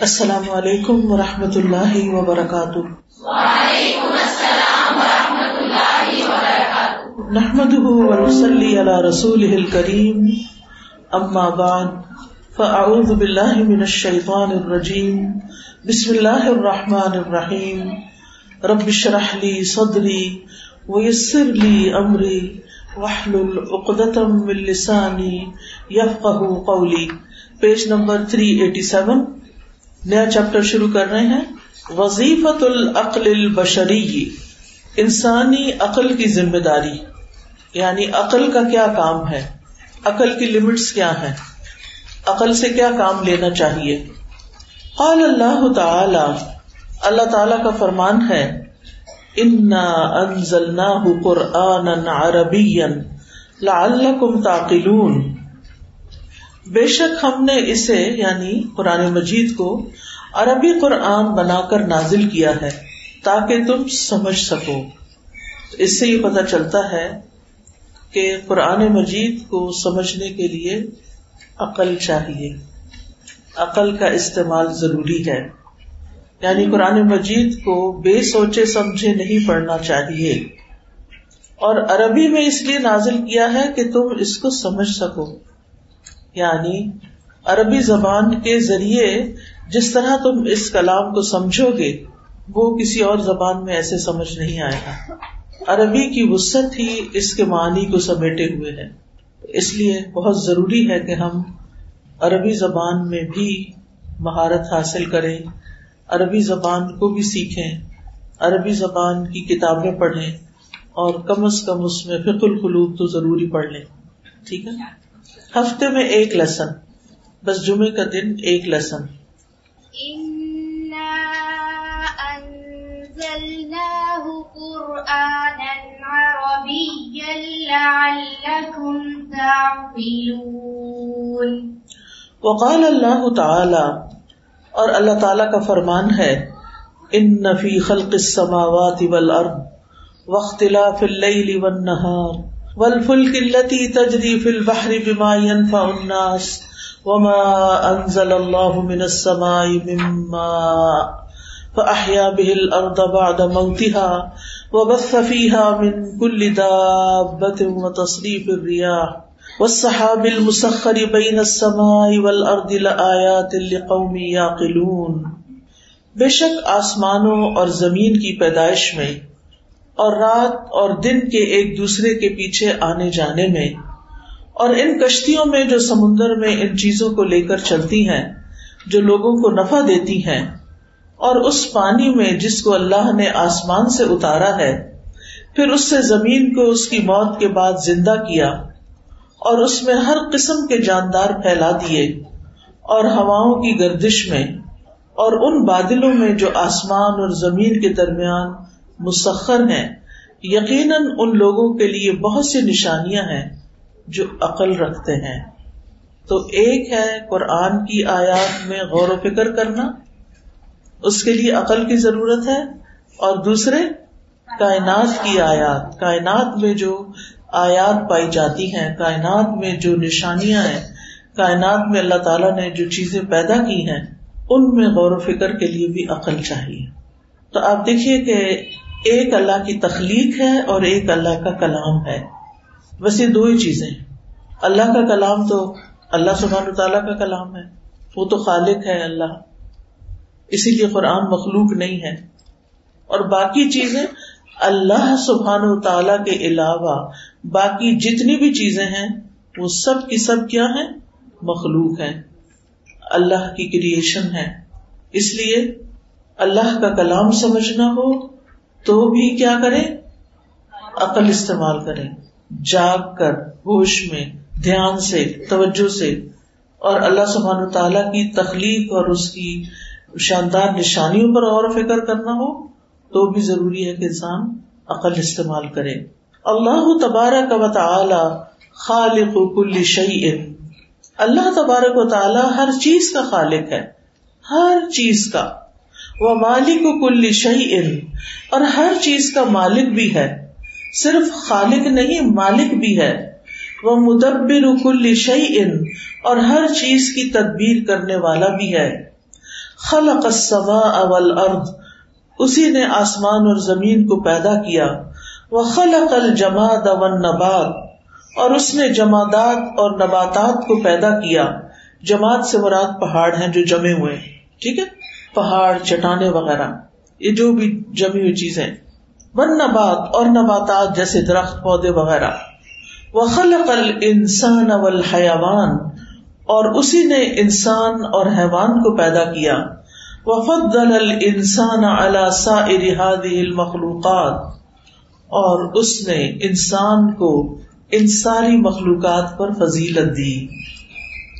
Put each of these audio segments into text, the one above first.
السلام علیکم و رحمۃ اللہ وبرکاتہ۔ نحمد رسول کریم اما بعد، فاعوذ باللہ من الشیطان الرجیم۔ بسم اللہ الرحمن الرحیم۔ رب شرح لی صدری ویسر لی امری۔ وحلل عقدتم من لسانی یفقہ قولی۔ پیج نمبر 387 نیا چیپٹر شروع کر رہے ہیں۔ وظیفت العقل البشری، انسانی عقل کی ذمہ داری۔ یعنی عقل کا کیا کام ہے؟ عقل کی لمٹس کیا ہے عقل سے کیا کام لینا چاہیے؟ قال اللہ تعالی اللہ تعالی کا فرمان ہے، انا انزلناہ قرآنا عربیا لعلکم تعقلون بے شک ہم نے اسے یعنی قرآن مجید کو عربی قرآن بنا کر نازل کیا ہے تاکہ تم سمجھ سکو۔ اس سے یہ پتا چلتا ہے کہ قرآن مجید کو سمجھنے کے لیے عقل چاہیے۔ عقل کا استعمال ضروری ہے۔ یعنی قرآن مجید کو بے سوچے سمجھے نہیں پڑھنا چاہیے۔ اور عربی میں اس لیے نازل کیا ہے کہ تم اس کو سمجھ سکو۔ یعنی عربی زبان کے ذریعے جس طرح تم اس کلام کو سمجھو گے، وہ کسی اور زبان میں ایسے سمجھ نہیں آئے گا۔ عربی کی وسط ہی اس کے معنی کو سمیٹے ہوئے ہے۔ اس لیے بہت ضروری ہے کہ ہم عربی زبان میں بھی مہارت حاصل کریں، عربی زبان کو بھی سیکھیں، عربی زبان کی کتابیں پڑھیں اور کم از کم اس میں فک القلوب تو ضروری پڑھ لیں۔ ٹھیک ہے؟ ہفتے میں ایک لیسن بس جمعے کا دن ایک لیسن وقال اللہ تعالی اور اللہ تعالی کا فرمان ہے ان نفی خلق السماوات والارض واختلاف اللیل والنہار والفلك التي تجري في البحر بما ينفع الناس وما أنزل الله من السماء من ماء فأحيا به الأرض بعد موتها وبث فيها من كل دابة وتصريف الرياح والسحاب المسخر بين السماء والأرض لآيات لقوم يعقلون بے شک آسمانوں اور زمین کی پیدائش میں اور رات اور دن کے ایک دوسرے کے پیچھے آنے جانے میں اور ان کشتیوں میں جو سمندر میں ان چیزوں کو لے کر چلتی ہیں، جو لوگوں کو نفع دیتی ہیں، اور اس پانی میں جس کو اللہ نے آسمان سے اتارا ہے، پھر اس سے زمین کو اس کی موت کے بعد زندہ کیا اور اس میں ہر قسم کے جاندار پھیلا دیے اور ہواؤں کی گردش میں اور ان بادلوں میں جو آسمان اور زمین کے درمیان مسخر ہیں۔ یقیناً ان لوگوں کے لیے بہت سی نشانیاں ہیں جو عقل رکھتے ہیں۔ تو ایک ہے قرآن کی آیات میں غور و فکر کرنا، اس کے لیے عقل کی ضرورت ہے، اور دوسرے، کائنات کی آیات۔ کائنات میں جو آیات پائی جاتی ہیں، کائنات میں جو نشانیاں ہیں، کائنات میں اللہ تعالیٰ نے جو چیزیں پیدا کی ہیں، ان میں غور و فکر کے لیے بھی عقل چاہیے۔ تو آپ دیکھیے کہ ایک اللہ کی تخلیق ہے اور ایک اللہ کا کلام ہے۔ بس یہ دو ہی چیزیں اللہ کا کلام تو اللہ سبحان تعالیٰ کا کلام ہے۔ وہ تو خالق ہے اللہ۔ اسی لیے قرآن مخلوق نہیں ہے۔ اور باقی چیزیں اللہ سبحان و تعالی کے علاوہ باقی جتنی بھی چیزیں ہیں، وہ سب کی سب کیا ہے مخلوق ہے اللہ کی کریشن ہے۔ اس لیے اللہ کا کلام سمجھنا ہو تو بھی کیا کرے؟ عقل استعمال کرے۔ جاگ کر، ہوش میں، دھیان سے، توجہ سے۔ اور اللہ سبحان تعالیٰ کی تخلیق اور اس کی شاندار نشانیوں پر غور و فکر کرنا ہو تو بھی ضروری ہے کہ انسان عقل استعمال کرے۔ اللہ تبارک و تعالی خالق کل شعی اللہ تبارک و تعالی ہر چیز کا خالق ہے۔ ہر چیز کا۔ وہ مالک کل شہی اور ہر چیز کا مالک بھی ہے۔ صرف خالق نہیں، مالک بھی ہے۔ وہ مدبر کل شعی اور ہر چیز کی تدبیر کرنے والا بھی ہے۔ خلق السماء والارض، اسی نے آسمان اور زمین کو پیدا کیا۔ وہ خلق الجماد والنبات، اور اس نے جمادات اور نباتات کو پیدا کیا۔ جماعت سے مراد پہاڑ ہیں جو جمے ہوئے ٹھیک ہے؟ پہاڑ چٹانے وغیرہ، یہ جو بھی جمی ہوئی چیزیں ون نبات اور نباتات جیسے درخت، پودے وغیرہ۔ وہ خلق الانسان والحیوان اور اسی نے انسان اور حیوان کو پیدا کیا۔ وفضل الانسان على سائر هذه المخلوقات۔ اور اس نے انسان کو ان ساری مخلوقات پر فضیلت دی۔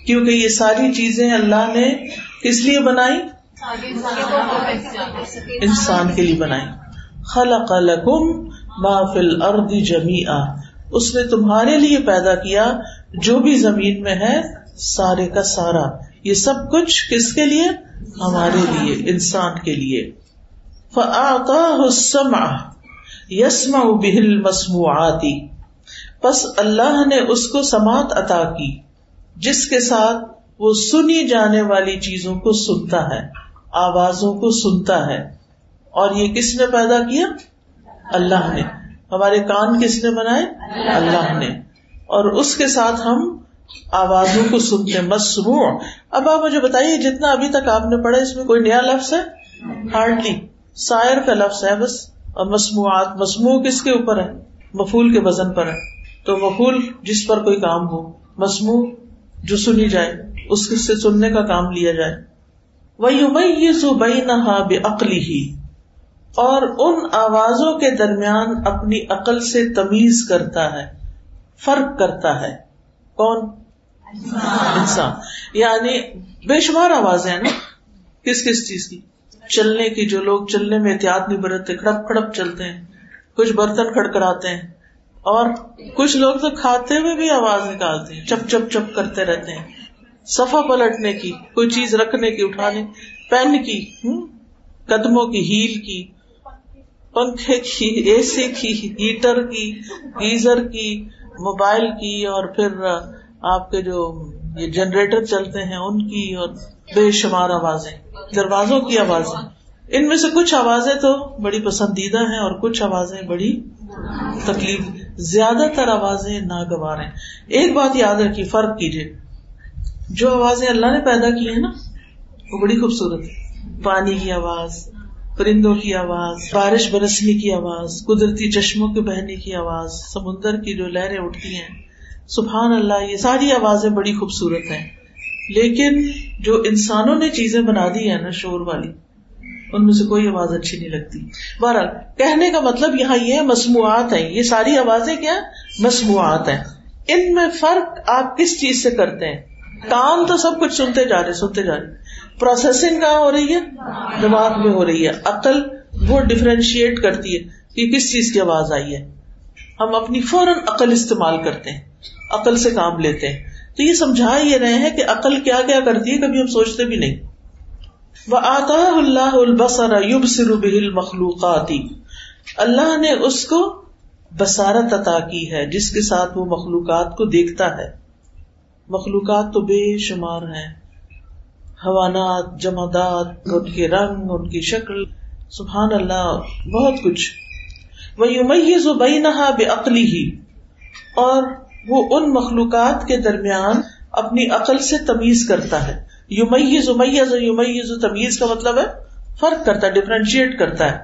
کیونکہ یہ ساری چیزیں اللہ نے کس لیے بنائی؟ انسان کے لیے بنائی خلق لکم ما فی الارض جمیعا۔ اس نے تمہارے لیے پیدا کیا جو بھی زمین میں ہے، سارے کا سارا۔ یہ سب کچھ کس کے لیے؟ ہمارے لیے، انسان کے لیے۔ السمع یسما بہل مسموعاتی بس اللہ نے اس کو سماعت عطا کی، جس کے ساتھ وہ سنی جانے والی چیزوں کو سنتا ہے۔ آوازوں کو سنتا ہے۔ اور یہ کس نے پیدا کیا؟ اللہ نے۔ ہمارے کان کس نے بنائے؟ اللہ نے۔ اور اس کے ساتھ ہم آوازوں کو سنتے مسموع۔ اب آپ مجھے بتائیے، جتنا ابھی تک آپ نے پڑھا، اس میں کوئی نیا لفظ ہے؟ ہارڈلی۔ سائر کا لفظ ہے بس۔ اور مصنوعات مصنوع کس کے اوپر ہے؟ مفول کے وزن پر ہے۔ تو مفول جس پر کوئی کام ہو مصنوع جو سنی جائے، اس سے سننے کا کام لیا جائے۔ عقلی ہی اور ان آوازوں کے درمیان اپنی عقل سے تمیز کرتا ہے، فرق کرتا ہے۔ کون؟ انسان۔ یعنی بے شمار آوازیں ہیں نا۔ کس کس چیز کی؟ چلنے کی جو لوگ چلنے میں احتیاط نہیں برتتے، کھڑپ کھڑپ چلتے ہیں۔ کچھ برتن کھڑکڑاتے ہیں۔ اور کچھ لوگ تو کھاتے ہوئے بھی آواز نکالتے ہیں، چپ چپ چپ کرتے رہتے ہیں۔ سفا پلٹنے کی، کوئی چیز رکھنے کی، اٹھانے پین کی قدموں کی، ہیل کی، پنکھے کی، اے سی کی، ہیٹر کی، گیزر کی، موبائل کی، اور پھر آپ کے جو یہ جنریٹر چلتے ہیں، ان کی، اور بے شمار آوازیں، دروازوں کی آوازیں۔ ان میں سے کچھ آوازیں تو بڑی پسندیدہ ہیں، اور کچھ آوازیں بڑی تکلیف، زیادہ تر آوازیں ناگوار ہیں۔ ایک بات یاد رکھی فرق کیجیے۔ جو آوازیں اللہ نے پیدا کی ہیں نا، وہ بڑی خوبصورت ہے پانی کی آواز، پرندوں کی آواز، بارش برسنے کی آواز، قدرتی چشموں کے بہنے کی آواز، سمندر کی جو لہریں اٹھتی ہیں۔ سبحان اللہ، یہ ساری آوازیں بڑی خوبصورت ہیں۔ لیکن جو انسانوں نے چیزیں بنا دی ہیں نا، شور والی، ان میں سے کوئی آواز اچھی نہیں لگتی۔ بہرحال، کہنے کا مطلب یہاں یہ مصنوعات ہیں۔ یہ ساری آوازیں کیا؟ مصنوعات ہیں۔ ان میں فرق آپ کس چیز سے کرتے ہیں؟ کام تو سب کچھ سنتے جا رہے، سنتے جا رہے۔ پروسیسنگ کہاں ہو رہی ہے؟ دماغ میں ہو رہی ہے۔ عقل وہ ڈفرینشیٹ کرتی ہے کہ کس چیز کی آواز آئی ہے۔ ہم اپنی فوراً عقل استعمال کرتے ہیں، عقل سے کام لیتے ہیں۔ تو یہ سمجھا یہ رہے ہیں کہ عقل کیا کیا کرتی ہے، کبھی ہم سوچتے بھی نہیں۔ وہ آتا اللہ البسر یوب سر مخلوقاتی اللہ نے اس کو بسارت عطا کی ہے، جس کے ساتھ وہ مخلوقات کو دیکھتا ہے۔ مخلوقات تو بے شمار ہیں۔ حوانات، جمادات، ان کے رنگ، ان کی شکل، سبحان اللہ، بہت کچھ۔ وہ یومئی زبئی نہا بے عقلی ہی اور وہ ان مخلوقات کے درمیان اپنی عقل سے تمیز کرتا ہے۔ یومئی زمیز یومئی تمیز کا مطلب ہے فرق کرتا ہے ڈفرینشیٹ کرتا ہے۔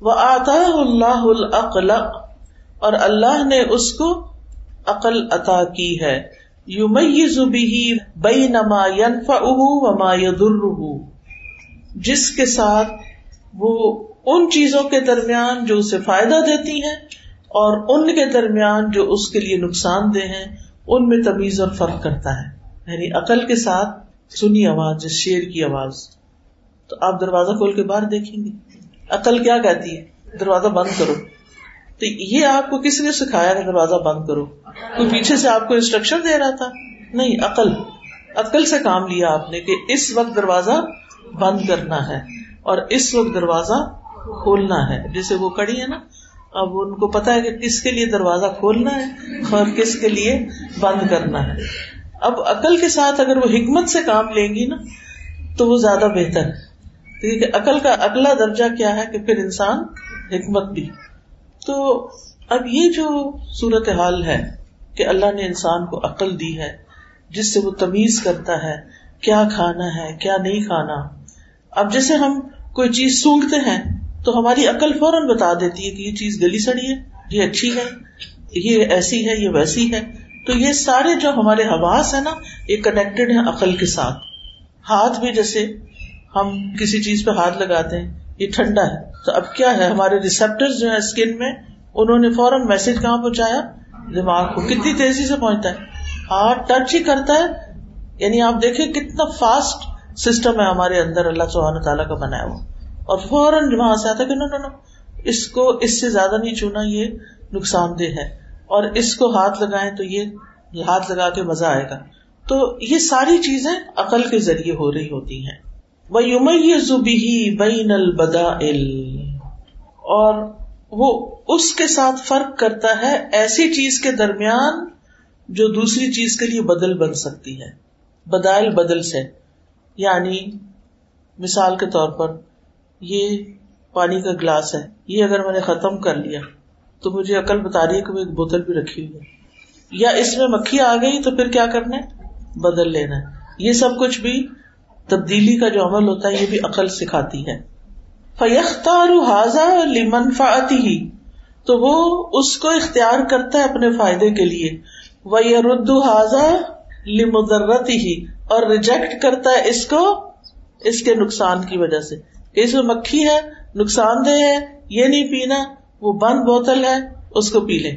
وہ آتا اللہ العقل اور اللہ نے اس کو عقل عطا کی ہے۔ یو مئی زبی بئی نما وما يضره جس کے ساتھ وہ ان چیزوں کے درمیان جو اسے فائدہ دیتی ہیں اور ان کے درمیان جو اس کے لیے نقصان دہ ہیں، ان میں تمیز اور فرق کرتا ہے۔ یعنی عقل کے ساتھ سنی آواز، جس شیر کی آواز۔ تو آپ دروازہ کھول کے باہر دیکھیں گے۔ عقل کیا کہتی ہے؟ دروازہ بند کرو۔ تو یہ آپ کو کس نے سکھایا کہ دروازہ بند کرو؟ کوئی پیچھے سے آپ کو انسٹرکشن دے رہا تھا؟ نہیں، عقل۔ عقل سے کام لیا آپ نے کہ اس وقت دروازہ بند کرنا ہے اور اس وقت دروازہ کھولنا ہے۔ جیسے وہ کڑی ہے نا، اب ان کو پتا ہے کہ کس کے لیے دروازہ کھولنا ہے اور کس کے لیے بند کرنا ہے۔ اب عقل کے ساتھ اگر وہ حکمت سے کام لیں گی نا، تو وہ زیادہ بہتر ہے۔ کیونکہ عقل کا اگلا درجہ کیا ہے کہ پھر انسان حکمت بھی۔ تو اب یہ جو صورت حال ہے کہ اللہ نے انسان کو عقل دی ہے، جس سے وہ تمیز کرتا ہے، کیا کھانا ہے، کیا نہیں کھانا۔ اب جیسے ہم کوئی چیز سونگتے ہیں، تو ہماری عقل فوراً بتا دیتی ہے کہ یہ چیز گلی سڑی ہے، یہ اچھی ہے، یہ ایسی ہے، یہ ویسی ہے۔ تو یہ سارے جو ہمارے حواس ہے نا، یہ کنیکٹڈ ہے عقل کے ساتھ۔ ہاتھ بھی جیسے ہم کسی چیز پہ ہاتھ لگاتے ہیں، یہ ٹھنڈا ہے۔ تو اب کیا ہے؟ ہمارے ریسپٹر جو ہے اسکن میں، انہوں نے فوراً میسج کہاں پہنچایا؟ دماغ کو۔ کتنی تیزی سے پہنچتا ہے۔ ہاتھ ٹچ ہی کرتا ہے۔ یعنی آپ دیکھیں کتنا فاسٹ سسٹم ہے ہمارے اندر، اللہ سبحانہ تعالیٰ کا بنایا ہوا۔ اور فوراً وہاں سے آتا کہ نو نو اس کو اس سے زیادہ نہیں چونا یہ نقصان دہ ہے۔ اور اس کو ہاتھ لگائیں تو یہ ہاتھ لگا کے مزہ آئے گا۔ تو یہ ساری چیزیں عقل کے ذریعے ہو رہی ہوتی ہیں۔ وہ یوم زبی بین البدا اور وہ اس کے ساتھ فرق کرتا ہے ایسی چیز کے درمیان جو دوسری چیز کے لیے بدل بن سکتی ہے، بدائل بدل سے۔ یعنی مثال کے طور پر یہ پانی کا گلاس ہے، یہ اگر میں نے ختم کر لیا تو مجھے عقل بتا رہی ہے کہ وہ ایک بوتل بھی رکھی ہوئی ہے۔ یا اس میں مکھی آ گئی تو پھر کیا کرنا ہے؟ بدل لینا۔ ہے یہ سب کچھ بھی تبدیلی کا جو عمل ہوتا ہے، یہ بھی عقل سکھاتی ہے۔ فیختار منفاتی ہی تو وہ اس کو اختیار کرتا ہے اپنے فائدے کے لیے۔ وہ رد حاضا لمدرت ہی اور ریجیکٹ کرتا ہے اس کو اس کے نقصان کی وجہ سے۔ اس میں مکھی ہے، نقصان دہ ہے، یہ نہیں پینا، وہ بند بوتل ہے، اس کو پی لے۔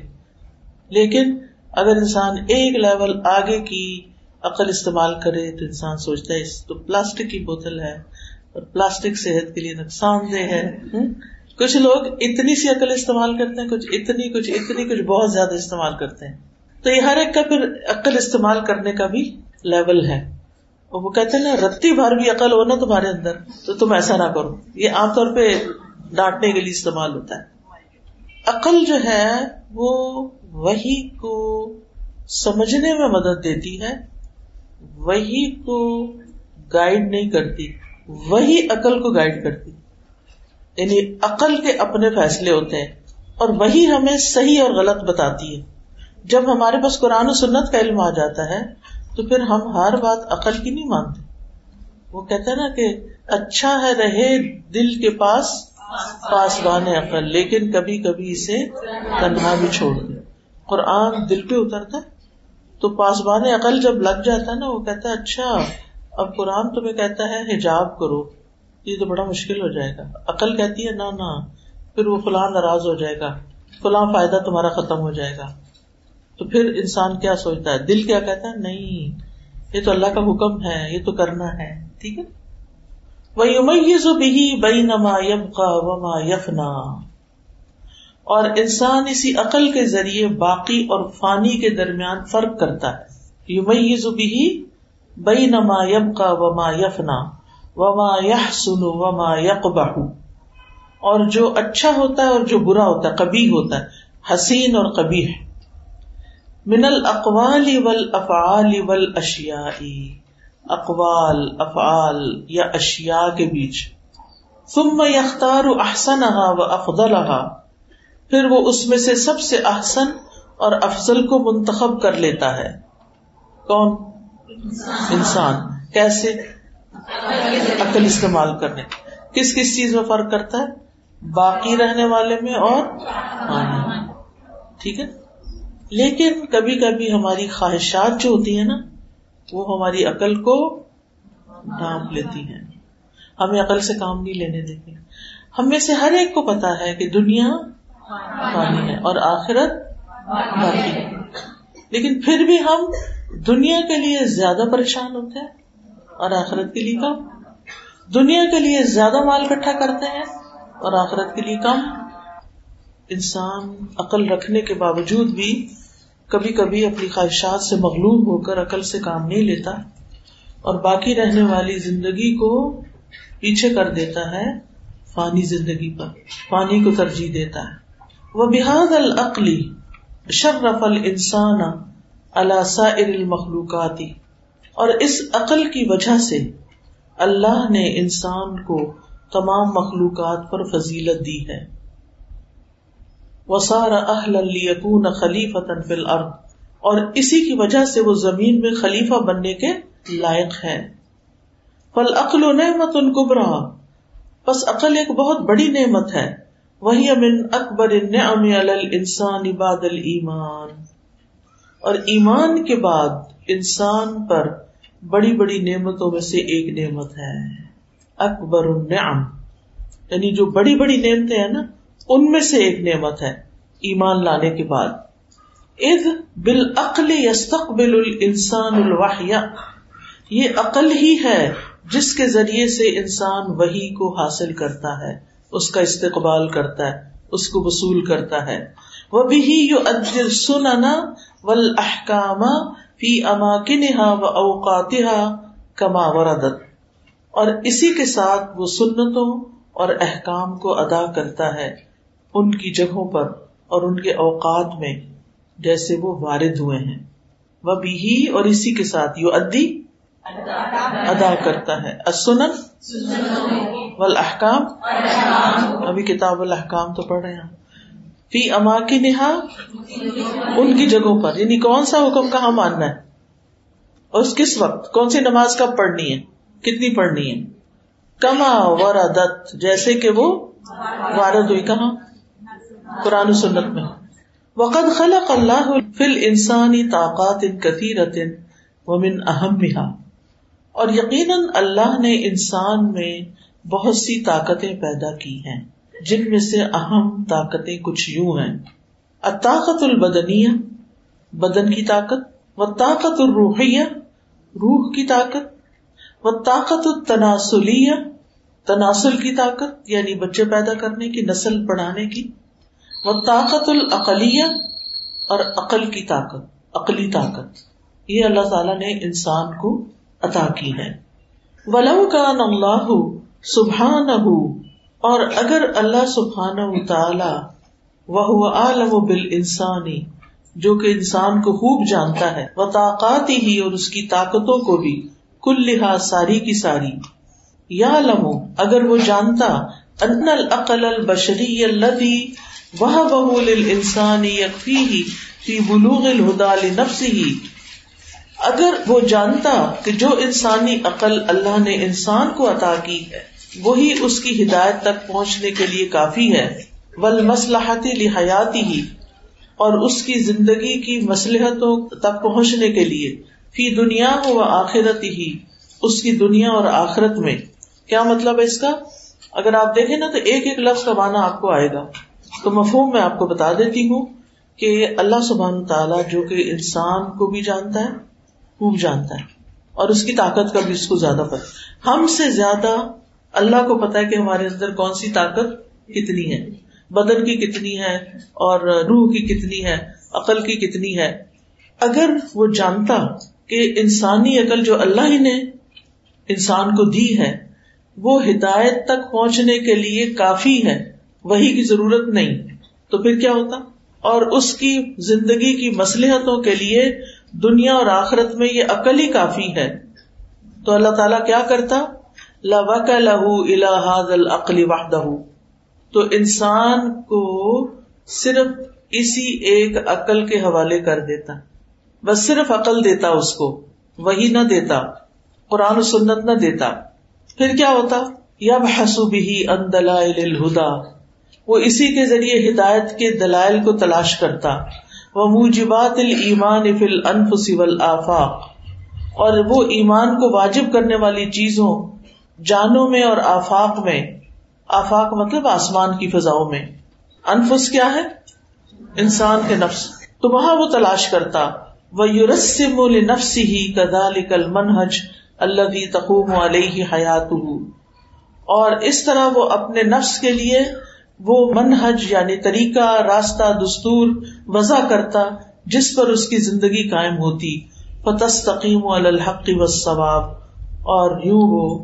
لیکن اگر انسان ایک لیول آگے کی عقل استعمال کرے تو انسان سوچتا ہے تو پلاسٹک کی بوتل ہے۔ اور پلاسٹک صحت کے لیے نقصان دہ ہے۔ کچھ لوگ اتنی سی عقل استعمال کرتے ہیں کچھ اتنی کچھ اتنی کچھ بہت زیادہ استعمال کرتے ہیں۔ تو یہ ہر ایک کا پھر عقل استعمال کرنے کا بھی لیول ہے۔ اور وہ کہتے ہیں نا رتی بھر بھی عقل ہو نا تمہارے اندر تو تم ایسا نہ کرو۔ یہ عام طور پہ ڈانٹنے کے لیے استعمال ہوتا ہے۔ عقل جو ہے وہ وہی کو سمجھنے میں مدد دیتی ہے وہی کو گائڈ نہیں کرتی۔ وہی عقل کو گائڈ کرتی۔ یعنی عقل کے اپنے فیصلے ہوتے ہیں اور وہی ہمیں صحیح اور غلط بتاتی ہے۔ جب ہمارے پاس قرآن و سنت کا علم آ جاتا ہے، تو پھر ہم ہر بات عقل کی نہیں مانتے۔ وہ کہتے نا کہ اچھا ہے رہے دل کے پاس پاس بان عقل، لیکن کبھی کبھی اسے تنہا بھی چھوڑ دے قرآن دل پہ اترتا ہے، تو پاسبان عقل جب لگ جاتا ہے نا، وہ کہتا ہے اچھا اب قرآن تمہیں کہتا ہے حجاب کرو، یہ تو بڑا مشکل ہو جائے گا۔ عقل کہتی ہے، نہ نہ، پھر وہ فلاں ناراض ہو جائے گا۔ فلاں فائدہ تمہارا ختم ہو جائے گا۔ تو پھر انسان کیا سوچتا ہے؟ دل کیا کہتا ہے؟ نہیں، یہ تو اللہ کا حکم ہے، یہ تو کرنا ہے۔ ٹھیک ہے؟ وہ بھی بئی نما یم کا وما یفنا اور انسان اسی عقل کے ذریعے باقی اور فانی کے درمیان فرق کرتا ہے۔ یو مئی بھی بئی نما یم کا وما یفنا وما یہ سنو وما یک اور جو اچھا ہوتا ہے اور جو برا ہوتا ہے کبھی ہوتا ہے، حسین اور کبھی ہے من الاقوال والافعال والاشیاء. اقوال، افعال یا اشیاء کے بیچ. ثم یختار احسنها وافضلها پھر وہ اس میں سے سب سے احسن اور افضل کو منتخب کر لیتا ہے. کون؟ انسان کیسے عقل استعمال کرنے کس کس چیز میں فرق کرتا ہے؟ باقی رہنے والے میں اور ہاں جی، ٹھیک ہے؟ لیکن کبھی کبھی ہماری خواہشات جو ہوتی ہیں نا، وہ ہماری عقل کو ڈھانپ لیتی ہیں۔ ہمیں عقل سے کام نہیں لینے دیتی۔ ہم میں سے ہر ایک کو پتا ہے کہ دنیا ہے اور آخرت باقی ہے۔ لیکن پھر بھی ہم دنیا کے لیے زیادہ پریشان ہوتے ہیں اور آخرت کے لیے کم۔ دنیا کے لیے زیادہ مال اکٹھا کرتے ہیں اور آخرت کے لیے کم۔ انسان عقل رکھنے کے باوجود بھی کبھی کبھی اپنی خواہشات سے مغلوب ہو کر عقل سے کام نہیں لیتا اور باقی رہنے والی زندگی کو پیچھے کر دیتا ہے فانی زندگی پر پانی کو ترجیح دیتا ہے۔ وہ بحاد العقلی شرف انسان المخلوقاتی۔ اور اس عقل کی وجہ سے اللہ نے انسان کو تمام مخلوقات پر فضیلت دی ہے۔ وسار اہل خلیف فل ارد اور اسی کی وجہ سے وہ زمین میں خلیفہ بننے کے لائق ہے۔ فل عقل و نعمت ان کبرا بس عقل ایک بہت بڑی نعمت ہے۔ وہی امن اکبر نعم انسان عباد المان اور ایمان کے بعد انسان پر بڑی بڑی نعمتوں میں سے ایک نعمت ہے۔ اکبر النعم۔ یعنی جو بڑی بڑی نعمتیں ہیں نا، ان میں سے ایک نعمت ہے ایمان لانے کے بعد۔ اد بالعقل یستقبل الانسان الوحیہ یہ عقل ہی ہے جس کے ذریعے سے انسان وہی کو حاصل کرتا ہے، اس کا استقبال کرتا ہے، اس کو وصول کرتا ہے۔ وہ بھی یو ادر سننا ول احکام فی اماکنہا و اوقاتہا کما وردت۔ اور اسی کے ساتھ وہ سنتوں اور احکام کو ادا کرتا ہے ان کی جگہوں پر اور ان کے اوقات میں جیسے وہ وارد ہوئے ہیں۔ وہ بھی اور اسی کے ساتھ یو ادی ادا کرتا ہے۔ احکام۔ ابھی کتاب الحکام تو پڑھ رہے ہیں۔ فی اما کی نہا ان کی جگہوں پر۔ یعنی کون سا حکم کہاں ماننا ہے؟ اور کس وقت؟ کون سی نماز کب پڑھنی ہے؟ کتنی پڑھنی ہے؟ کما وردت، جیسے کہ وہ وارد ہوئی۔ کہاں؟ قرآن سنت میں۔ وقد خلق اللہ فل انسانی طاقات ان کثیرت ومن اہم اور یقیناً اللہ نے انسان میں بہت سی طاقتیں پیدا کی ہیں۔ جن میں سے اہم طاقتیں کچھ یوں ہیں۔ طاقت البدنیہ، بدن کی طاقت و طاقت الروحیہ، روح کی طاقت و طاقت التناسلیہ، تناسل کی طاقت یعنی بچے پیدا کرنے کی، نسل بڑھانے کی وہ طاقت العقلیہ اور عقل کی طاقت، عقلی طاقت۔ یہ اللہ تعالیٰ نے انسان کو عطا کی ہے۔ ولو کا اللہ سبحان اور اگر اللہ سبحان تعالی وہ عالم بال انسانی جو کہ انسان کو خوب جانتا ہے وہ طاقت ہی اور اس کی طاقتوں کو بھی کل لحاظ ساری کی ساری یا لمو اگر وہ جانتا، ان العقل البشری الذي وہ بہول انسانی یقفی فی بلوغ الہدا نفسی ہی اگر وہ جانتا کہ جو انسانی عقل اللہ نے انسان کو عطا کی ہے وہی اس کی ہدایت تک پہنچنے کے لیے کافی ہے۔ ول مسلحتی لحیاتی ہی اور اس کی زندگی کی مسلحتوں تک پہنچنے کے لیے۔ فی دنیا ہو آخرت ہی اس کی دنیا اور آخرت میں۔ کیا مطلب ہے اس کا؟ اگر آپ دیکھیں نا تو ایک ایک لفظ کا معنی آپ کو آئے گا۔ تو مفہوم میں آپ کو بتا دیتی ہوں کہ اللہ سبحان تعالیٰ جو کہ انسان کو بھی جانتا ہے، خوب جانتا ہے۔ اور اس کی طاقت کا بھی اس کو زیادہ پتا ہم سے زیادہ اللہ کو پتا ہے کہ ہمارے اندر کون سی طاقت کتنی ہے، بدن کی کتنی ہے اور روح کی کتنی ہے، عقل کی کتنی ہے۔ اگر وہ جانتا کہ انسانی عقل جو اللہ ہی نے انسان کو دی ہے، وہ ہدایت تک پہنچنے کے لیے کافی ہے، وہی کی ضرورت نہیں، تو پھر کیا ہوتا؟ اور اس کی زندگی کی مسلحتوں کے لیے دنیا اور آخرت میں یہ عقل ہی کافی ہے۔ تو اللہ تعالیٰ کیا کرتا؟ لہو الحاد العقلی وحدہ تو انسان کو صرف اسی ایک عقل کے حوالے کر دیتا۔ بس صرف عقل دیتا اس کو، وہی نہ دیتا، قرآن و سنت نہ دیتا۔ پھر کیا ہوتا؟ یا بحسو بھی اندلا الہدا۔ وہ اسی کے ذریعے ہدایت کے دلائل کو تلاش کرتا۔ وہ موجبات المان فل انف آفاق اور وہ ایمان کو واجب کرنے والی چیزوں جانوں میں اور آفاق میں، آفاق مطلب آسمان کی فضاؤں میں۔ انفس کیا ہے؟ انسان کے نفس۔ تو وہاں وہ تلاش کرتا وہ یورسم نفس ہی کدال کل منہج اللہ تقوم علیہ حیات اور اس طرح وہ اپنے نفس کے لیے وہ منہج یعنی طریقہ، راستہ، دستور، وضع کرتا، جس پر اس کی زندگی قائم ہوتی۔ فتستقیم الحق و ثواب اور یوں وہ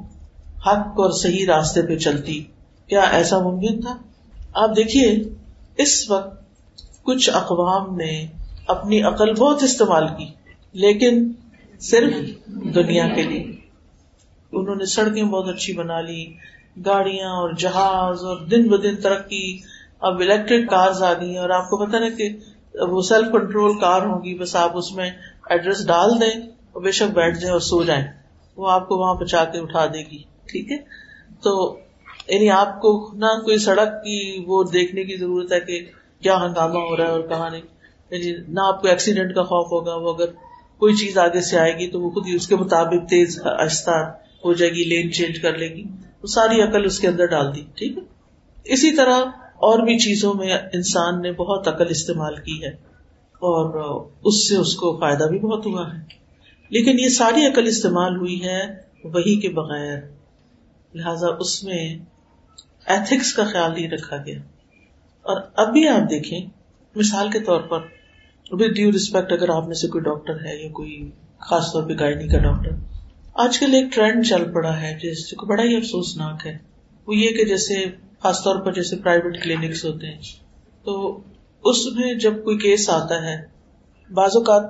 حق اور صحیح راستے پہ چلتی۔ کیا ایسا ممکن تھا؟ آپ دیکھیے، اس وقت کچھ اقوام نے اپنی عقل بہت استعمال کی، لیکن صرف دنیا کے لیے۔ انہوں نے سڑکیں بہت اچھی بنا لی، گاڑیاں اور جہاز اور دن ب دن ترقی۔ اب الیکٹرک کارز آ گئی اور آپ کو پتا نا کہ وہ سیلف کنٹرول کار ہوگی بس آپ اس میں ایڈریس ڈال دیں اور بے شک بیٹھ جائیں اور سو جائیں۔ وہ آپ کو وہاں پہنچا کے اٹھا دے گی۔ ٹھیک ہے؟ تو یعنی آپ کو نہ کوئی سڑک کی وہ دیکھنے کی ضرورت ہے کہ کیا ہنگامہ ہو رہا ہے اور کہاں نہیں؟ یعنی نہ آپ کو ایکسیڈینٹ کا خوف ہوگا، وہ اگر کوئی چیز آگے سے آئے گی تو وہ خود ہی اس کے مطابق تیز آہستہ ہو جائے گی لین چینج کر لے گی۔ وہ ساری عقل اس کے اندر ڈال دی، ٹھیک ہے؟ اسی طرح اور بھی چیزوں میں انسان نے بہت عقل استعمال کی ہے اور اس سے اس کو فائدہ بھی بہت ہوا ہے۔ لیکن یہ ساری عقل استعمال ہوئی ہے وہی کے بغیر۔ لہذا اس میں ایتھکس کا خیال نہیں رکھا گیا۔ اور اب بھی آپ دیکھیں، مثال کے طور پر ود ڈیو ریسپیکٹ اگر آپ میں سے کوئی ڈاکٹر ہے یا کوئی خاص طور پہ گائنی کا ڈاکٹر آج کل ایک ٹرینڈ چل پڑا ہے، جس کو بڑا ہی افسوسناک ہے۔ وہ یہ کہ جیسے، خاص طور پر جیسے پرائیویٹ کلینکس ہوتے ہیں۔ تو اس میں جب کوئی کیس آتا ہے، بعض اوقات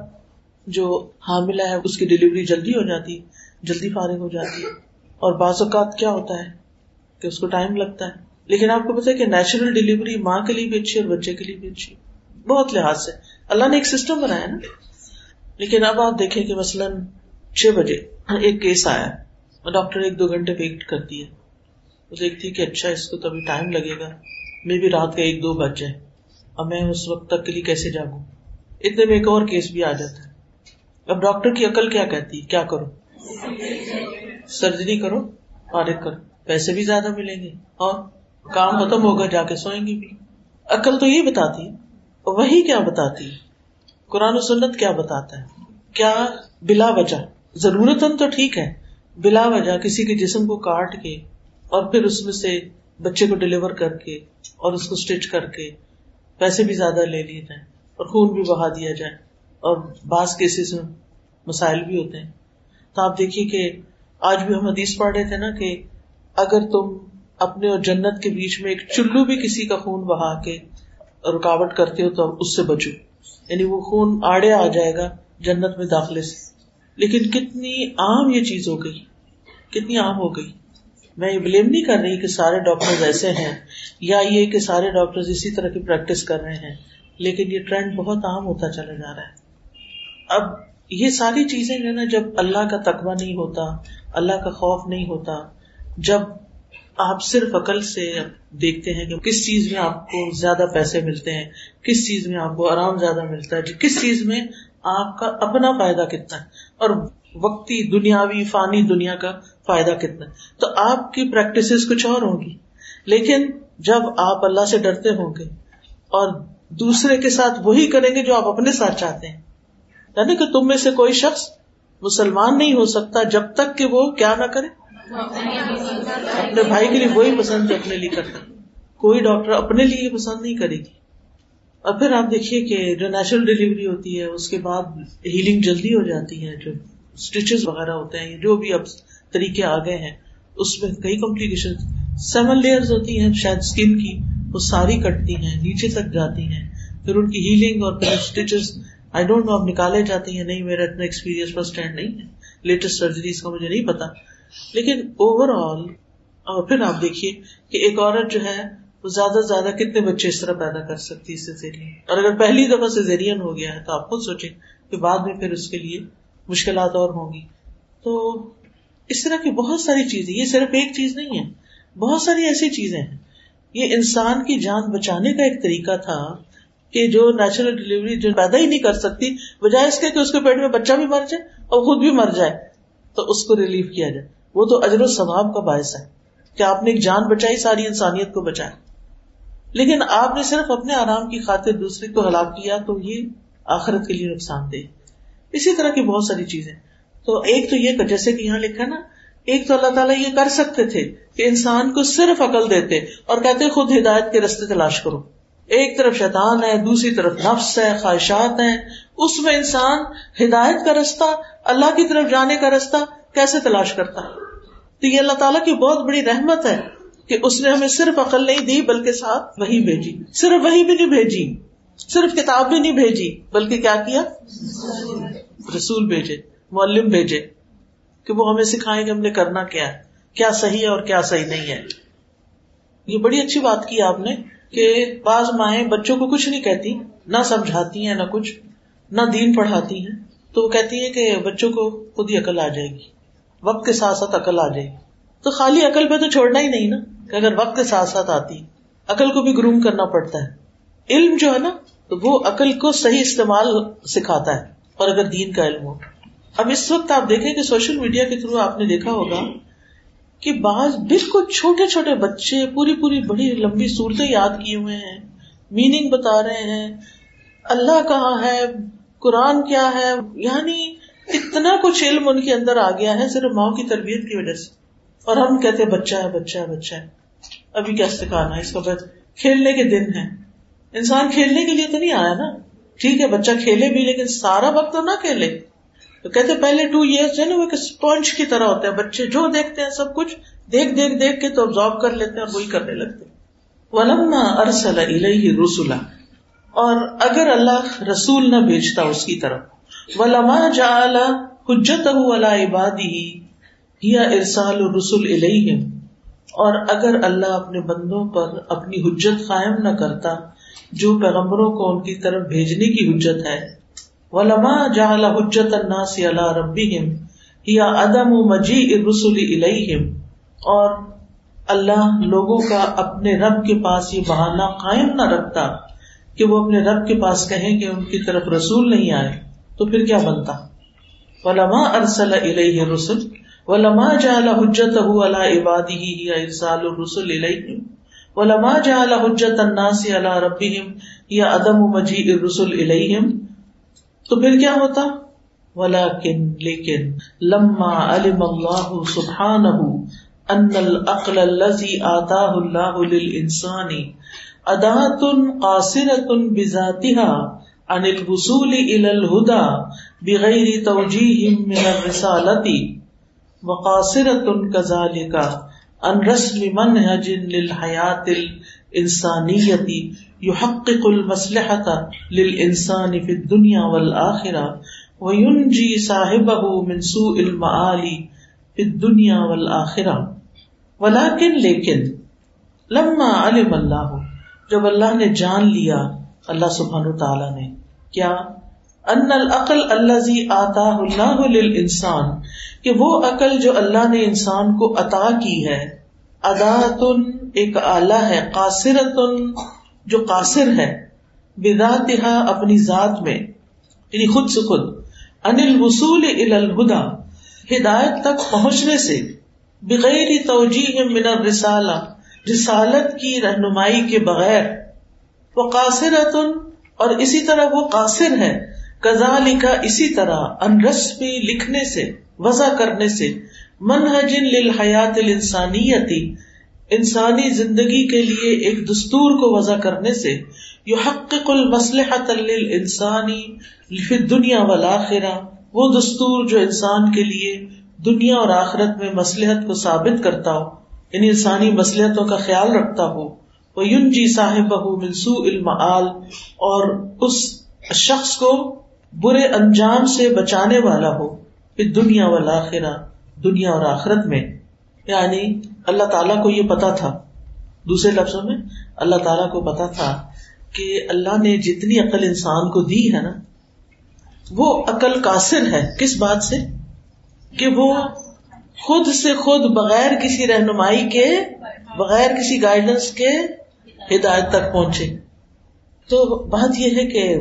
جو حاملہ ہے، اس کی ڈلیوری جلدی ہو جاتی، جلدی فارغ ہو جاتی۔ اور بعض اوقات کیا ہوتا ہے کہ اس کو ٹائم لگتا ہے۔ لیکن آپ کو پتا ہے کہ نیچرل ڈلیوری ماں کے لیے بھی اچھی اور بچے کے لیے بھی اچھی۔ بہت لحاظ سے۔ اللہ نے ایک سسٹم بنایا نا۔ لیکن اب آپ دیکھیں کہ مثلاً چھ بجے ایک کیس آیا۔ ڈاکٹر ایک دو گھنٹے ویٹ کرتی ہے۔ وہ دیکھتی کہ اچھا اس کو تو ابھی ٹائم لگے گا۔ میں بھی رات کا ایک دو بج جائے۔ اب میں اس وقت تک کے لیے کیسے جاگوں؟ اتنے میں ایک اور کیس بھی آ جاتا ہے۔ اب ڈاکٹر کی عقل کیا کہتی کیا کرو سرجری کرو فارغ کرو۔ پیسے بھی زیادہ ملیں گے اور کام ختم ہوگا، جا کے سوئیں گے بھی۔ عقل تو یہ بتاتی وہی کیا بتاتی قرآن و سنت کیا بتاتا ہے؟ کیا بلا وجہ؟ ضرورت تو ٹھیک ہے، بلا وجہ کسی کے جسم کو کاٹ کے اور پھر اس میں سے بچے کو ڈلیور کر کے اور اس کو اسٹچ کر کے پیسے بھی زیادہ لے لیے جائیں اور خون بھی بہا دیا جائے۔ اور بعض کیسز میں مسائل بھی ہوتے ہیں۔ تو آپ دیکھیے کہ آج بھی ہم حدیث پڑھ رہے تھے نا کہ اگر تم اپنے اور جنت کے بیچ میں ایک چلو بھی کسی کا خون بہا کے رکاوٹ کرتے ہو تو اس سے بچو۔ یعنی وہ خون آڑے آ جائے گا جنت میں داخلے سے۔ لیکن کتنی عام یہ چیز ہو گئی۔ کتنی عام ہو گئی۔ میں یہ بلیم نہیں کر رہی کہ سارے ڈاکٹر ایسے ہیں یا یہ کہ سارے ڈاکٹر اسی طرح کی پریکٹس کر رہے ہیں۔ لیکن یہ ٹرینڈ بہت عام ہوتا چلا جا رہا ہے۔ اب یہ ساری چیزیں جو ہے نا، جب اللہ کا تقوی نہیں ہوتا، اللہ کا خوف نہیں ہوتا، جب آپ صرف عقل سے دیکھتے ہیں کہ کس چیز میں آپ کو زیادہ پیسے ملتے ہیں، کس چیز میں آپ کو آرام زیادہ ملتا ہے، کس چیز میں آپ کا اپنا فائدہ کتنا ہے، اور وقتی دنیاوی، فانی دنیا کا فائدہ کتنا ہے۔ تو آپ کی پریکٹس کچھ اور ہوگی لیکن جب آپ اللہ سے ڈرتے ہوں گے اور دوسرے کے ساتھ وہی کریں گے جو آپ اپنے ساتھ چاہتے ہیں یعنی کہ تم میں سے کوئی شخص مسلمان نہیں ہو سکتا جب تک کہ وہ کیا نہ کرے؟ اپنے بھائی کے لیے وہی پسند جو اپنے لیے کرتا۔ کوئی ڈاکٹر اپنے لیے پسند نہیں کرے گی۔ اور پھر آپ دیکھیے کہ جو نیچرل ڈلیوری ہوتی ہے، اس کے بعد ہیلنگ جلدی ہو جاتی ہے، جو اسٹیچز وغیرہ ہوتے ہیں، جو بھی اب طریقے آ گئے ہیں، اس میں کئی کمپلیکیشن سیون لیئر ہوتی ہیں، شاید اسکن کی وہ ساری کٹتی ہیں، نیچے تک جاتی ہیں۔ پھر ان کی ہیلنگ اور پھر اسٹیچز آئی ڈونٹ نو اب نکالے جاتے ہیں نہیں، میرا اتنا ایکسپیرینس فرسٹ ہینڈ نہیں ہے۔ لیٹسٹ سرجریز کا مجھے نہیں پتا۔ لیکن اوور آل اور پھر آپ دیکھیے کہ ایک عورت جو ہے، وہ زیادہ سے زیادہ کتنے بچے اس طرح پیدا کر سکتی ہے اور اگر پہلی دفعہ سیزیرین ہو گیا ہے، تو آپ خود سوچیں کہ بعد میں پھر اس کے لیے مشکلات اور ہوں گی۔ تو اس طرح کی بہت ساری چیزیں، یہ صرف ایک چیز نہیں ہے، بہت ساری ایسی چیزیں ہیں۔ یہ انسان کی جان بچانے کا ایک طریقہ تھا۔ کہ جو نیچرل ڈلیوری جو پیدا ہی نہیں کر سکتی، بجائے اس کے کہ اس کے پیٹ میں بچہ بھی مر جائے اور خود بھی مر جائے، تو اس کو ریلیف کیا جائے۔ وہ تو اجر و ثواب کا باعث ہے کہ آپ نے ایک جان بچائی، ساری انسانیت کو بچایا۔ لیکن آپ نے صرف اپنے آرام کی خاطر دوسرے کو ہلاک کیا تو یہ آخرت کے لیے نقصان دہ۔ اسی طرح کی بہت ساری چیزیں۔ تو ایک تو یہ جیسے کہ یہاں لکھا نا، ایک تو اللہ تعالیٰ یہ کر سکتے تھے کہ انسان کو صرف عقل دیتے اور کہتے خود ہدایت کے رستے تلاش کرو۔ ایک طرف شیطان ہے، دوسری طرف نفس ہے، خواہشات ہیں۔ اس میں انسان ہدایت کا رستہ، اللہ کی طرف جانے کا رستہ کیسے تلاش کرتا ہے؟ تو یہ اللہ تعالیٰ کی بہت بڑی رحمت ہے کہ اس نے ہمیں صرف عقل نہیں دی، بلکہ ساتھ وہی بھیجی۔ صرف وہی بھی نہیں بھیجی۔ صرف کتاب بھی نہیں بھیجی، بلکہ کیا کیا؟ رسول بھیجے، معلم بھیجے کہ وہ ہمیں سکھائیں کہ ہم نے کرنا کیا ہے، کیا صحیح ہے اور کیا صحیح نہیں ہے۔ یہ بڑی اچھی بات کی آپ نے۔ کہ بعض مائیں بچوں کو کچھ نہیں کہتی، نہ سمجھاتی ہیں، نہ کچھ، نہ دین پڑھاتی ہیں۔ تو وہ کہتی ہے کہ بچوں کو خود ہی عقل آ جائے گی۔ وقت کے ساتھ ساتھ عقل آ جائے گی۔ تو خالی عقل پہ تو چھوڑنا ہی نہیں نا، کہ اگر وقت کے ساتھ ساتھ آتی، عقل کو بھی گروم کرنا پڑتا ہے۔ علم جو ہے نا، تو وہ عقل کو صحیح استعمال سکھاتا ہے، اور اگر دین کا علم ہو۔ اب اس وقت آپ دیکھیں کہ سوشل میڈیا کے تھرو آپ نے دیکھا ہوگا کہ بعض بالکل چھوٹے چھوٹے بچے پوری پوری بڑی لمبی صورتیں یاد کیے ہوئے ہیں میننگ بتا رہے ہیں، اللہ کہاں ہے، قرآن کیا ہے یعنی اتنا کچھ علم ان کے اندر آ گیا ہے صرف ماؤں کی تربیت کی وجہ سے۔ اور ہم کہتے بچہ ہے بچہ ہے بچہ ہے۔ ابھی کیا سکھانا ہے؟ اس کا کھیلنے کے دن ہے انسان کھیلنے کے لیے تو نہیں آیا نا؟ ٹھیک ہے، بچہ کھیلے بھی، لیکن سارا وقت تو نہ کھیلے۔ تو کہتے پہلے ٹو ایئرس جو نا وہ اسپونج کی طرح ہوتے ہیں، بچے جو دیکھتے ہیں سب کچھ دیکھ دیکھ دیکھ کے تو ابزارو کر لیتے ہیں اور وہی کرنے لگتے ولما ارسل الیہ رسولا اور اگر اللہ رسول نہ بھیجتا اس کی طرف، ولما جعل حجته على عباده یا ارسال الرسل الیہم اور اگر اللہ اپنے بندوں پر اپنی حجت قائم نہ کرتا، جو پیغمبروں کو ان کی طرف بھیجنے کی حجت ہے ولما جعل حجت الناس على ربهم یا عدم مجیء الرسل الیہم اور اللہ لوگوں کا اپنے رب کے پاس یہ بہانہ قائم نہ رکھتا کہ وہ اپنے رب کے پاس کہیں کہ ان کی طرف رسول نہیں آئے، تو پھر کیا بنتا؟ ولما ارسل الیہ رسول ولما جعل حجته على عباده، هي ارسال الرسل الیہم ولما جعل حجت الناس على ربهم یا عدم مجيء الرسل الیہم تو پھر کیا ہوتا؟ ولكن لیکن لما علم الله سبحانه ان العقل الذي آتاه الله للانسان اداة قاصرة بذاتها عن الوصول الى الهدى بغير توجيه من الرسالة وقاصرة كذلك ان رسم منهج للحیات الانسانیتی یحقق المصلحة للانسان في الدنيا والآخرة وينجي صاحبه من سوء المعالی في الدنيا والآخرة. ولكن لیکن لما علم اللہ، جب اللہ نے جان لیا، اللہ سبحانہ تعالی نے، کیا؟ ان العقل الذي آتاه الله للانسان کہ وہ عقل جو اللہ نے انسان کو عطا کی ہے ادا ایک آلہ ہے قاصر جو قاصر ہے بدا اپنی ذات میں یعنی خود سے خود، انل وصول الہدا ہدایت تک پہنچنے سے، بغیر توجہ من الرسالہ، رسالت کی رہنمائی کے بغیر۔ وہ قاصر اور اسی طرح وہ قاصر ہے کزا لکھا اسی طرح ان رسمی لکھنے سے، وضع کرنے سے، منہجن للحیات الانسانیتی انسانی زندگی کے لیے ایک دستور کو وضع کرنے سے یحقق المصلحت للانسانی فی الدنیا والآخرہ، وہ دستور جو انسان کے لیے دنیا اور آخرت میں مسلحت کو ثابت کرتا ہو یعنی انسانی مسلحتوں کا خیال رکھتا ہو وہ یون جی صاحب منسو علم اور اس شخص کو برے انجام سے بچانے والا ہو پھر دنیا والا دنیا اور آخرت میں یعنی اللہ تعالیٰ کو یہ پتا تھا۔ دوسرے لفظوں میں، اللہ تعالیٰ کو پتا تھا کہ اللہ نے جتنی عقل انسان کو دی ہے نا، وہ عقل قاصر ہے۔ کس بات سے؟ کہ وہ خود سے خود بغیر کسی رہنمائی کے، بغیر کسی گائیڈنس کے ہدایت تک پہنچے۔ تو بات یہ ہے کہ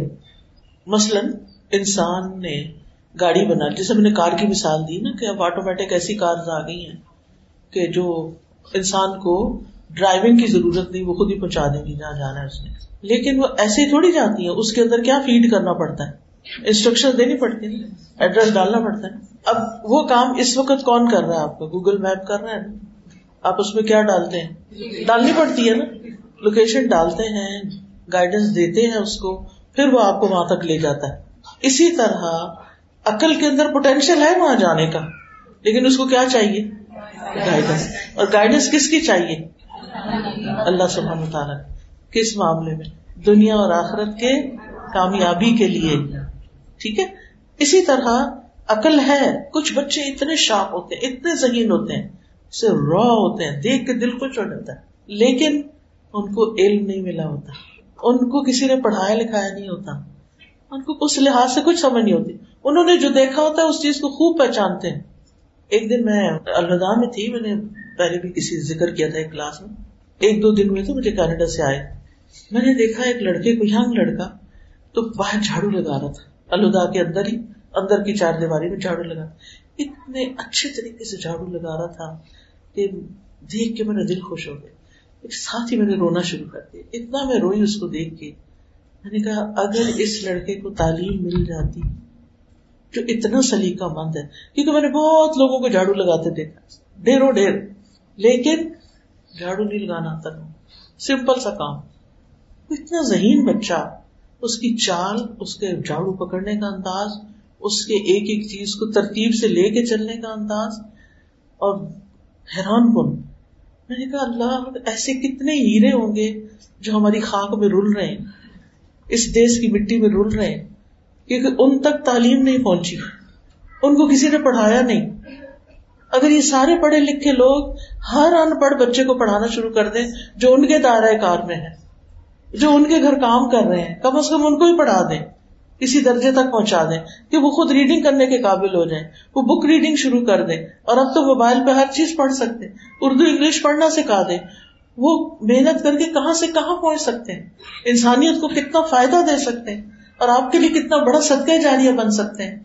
مثلاً انسان نے گاڑی بنا جیسے میں نے کار کی مثال دی نا کہ اب آٹومیٹک ایسی کار آ گئی ہیں۔ کہ جو انسان کو ڈرائیونگ کی ضرورت نہیں، وہ خود ہی پہنچا دیں گی جہاں جانا ہے اس نے۔ لیکن وہ ایسے تھوڑی جاتی ہیں، اس کے اندر کیا فیڈ کرنا پڑتا ہے؟ انسٹرکشن دینی پڑتی ہے ایڈریس ڈالنا پڑتا ہے۔ اب وہ کام اس وقت کون کر رہا ہے آپ کو گوگل میپ کر رہا ہے نا؟ آپ اس میں کیا ڈالتے ہیں؟ ڈالنی پڑتی ہے نا؟ لوکیشن ڈالتے ہیں گائیڈنس دیتے ہیں اس کو، پھر وہ آپ کو وہاں تک لے جاتا ہے۔ اسی طرح، عقل کے اندر پوٹینشیل ہے وہاں جانے کا، لیکن اس کو کیا چاہیے؟ گائیڈنس اور گائیڈنس کس کی چاہیے؟ اللہ سبحانہ تعالیٰ کس معاملے میں؟ دنیا اور آخرت کے کامیابی کے لیے. ٹھیک ہے؟ اسی طرح عقل ہے، کچھ بچے اتنے شارپ ہوتے ہیں، اتنے ذہین ہوتے ہیں سے را ہوتے ہیں، دیکھ کے دل خوش ہو جاتا ہے. لیکن ان کو علم نہیں ملا ہوتا. ان کو کسی نے پڑھایا لکھایا نہیں ہوتا. ان کو اس لحاظ سے کچھ سمجھ نہیں ہوتی. انہوں نے جو دیکھا ہوتا ہے، اس چیز کو خوب پہچانتے ہیں. ایک دن میں الوداع میں تھی، میں نے پہلے بھی کسی ذکر کیا تھا ایک کلاس میں۔ ایک دو دن میں تو مجھے کینیڈا سے آئے۔ میں نے دیکھا ایک لڑکے کو یانگ لڑکا تو باہر جھاڑو لگا رہا تھا۔ الوداع کے اندر ہی، اندر کی چار دیواری میں جھاڑو لگا۔ اتنے اچھے طریقے سے جھاڑو لگا رہا تھا کہ دیکھ کے میرا دل خوش ہو گیا۔ ایک ساتھ ہی میں نے رونا شروع کر دیا۔ اتنا میں روئی اس کو دیکھ کے۔ میں نے کہا، اگر اس لڑکے کو تعلیم مل جاتی جو اتنا سلیقہ مند ہے۔ کیونکہ میں نے بہت لوگوں کو جھاڑو لگاتے دیکھا۔ ڈیرو ڈیر لیکن جھاڑو نہیں لگانا آتا۔ سمپل سا کام۔ اتنا ذہین بچہ، اس کی چال، اس کے جھاڑو پکڑنے کا انداز، اس کے ایک ایک چیز کو ترتیب سے لے کے چلنے کا انداز۔ اور حیران کن۔ میں نے کہا، اللہ ایسے کتنے ہیرے ہوں گے جو ہماری خاک میں رول رہے ہیں، اس دیش کی مٹی میں رول رہے ہیں۔ کیونکہ ان تک تعلیم نہیں پہنچی۔ ان کو کسی نے پڑھایا نہیں۔ اگر یہ سارے پڑھے لکھے لوگ ہر ان پڑھ بچے کو پڑھانا شروع کر دیں، جو ان کے دائرۂ کار میں ہے جو ان کے گھر کام کر رہے ہیں، کم از کم ان کو ہی پڑھا دیں، کسی درجے تک پہنچا دیں کہ وہ خود ریڈنگ کرنے کے قابل ہو جائیں، وہ بک ریڈنگ شروع کر دیں اور اب تو موبائل پہ ہر چیز پڑھ سکتے اردو، انگلش پڑھنا سکھا دیں۔ وہ محنت کر کے کہاں سے کہاں پہنچ سکتے ہیں؟ انسانیت کو کتنا فائدہ دے سکتے ہیں؟ اور آپ کے لیے کتنا بڑا صدقہ جاریہ بن سکتے ہیں۔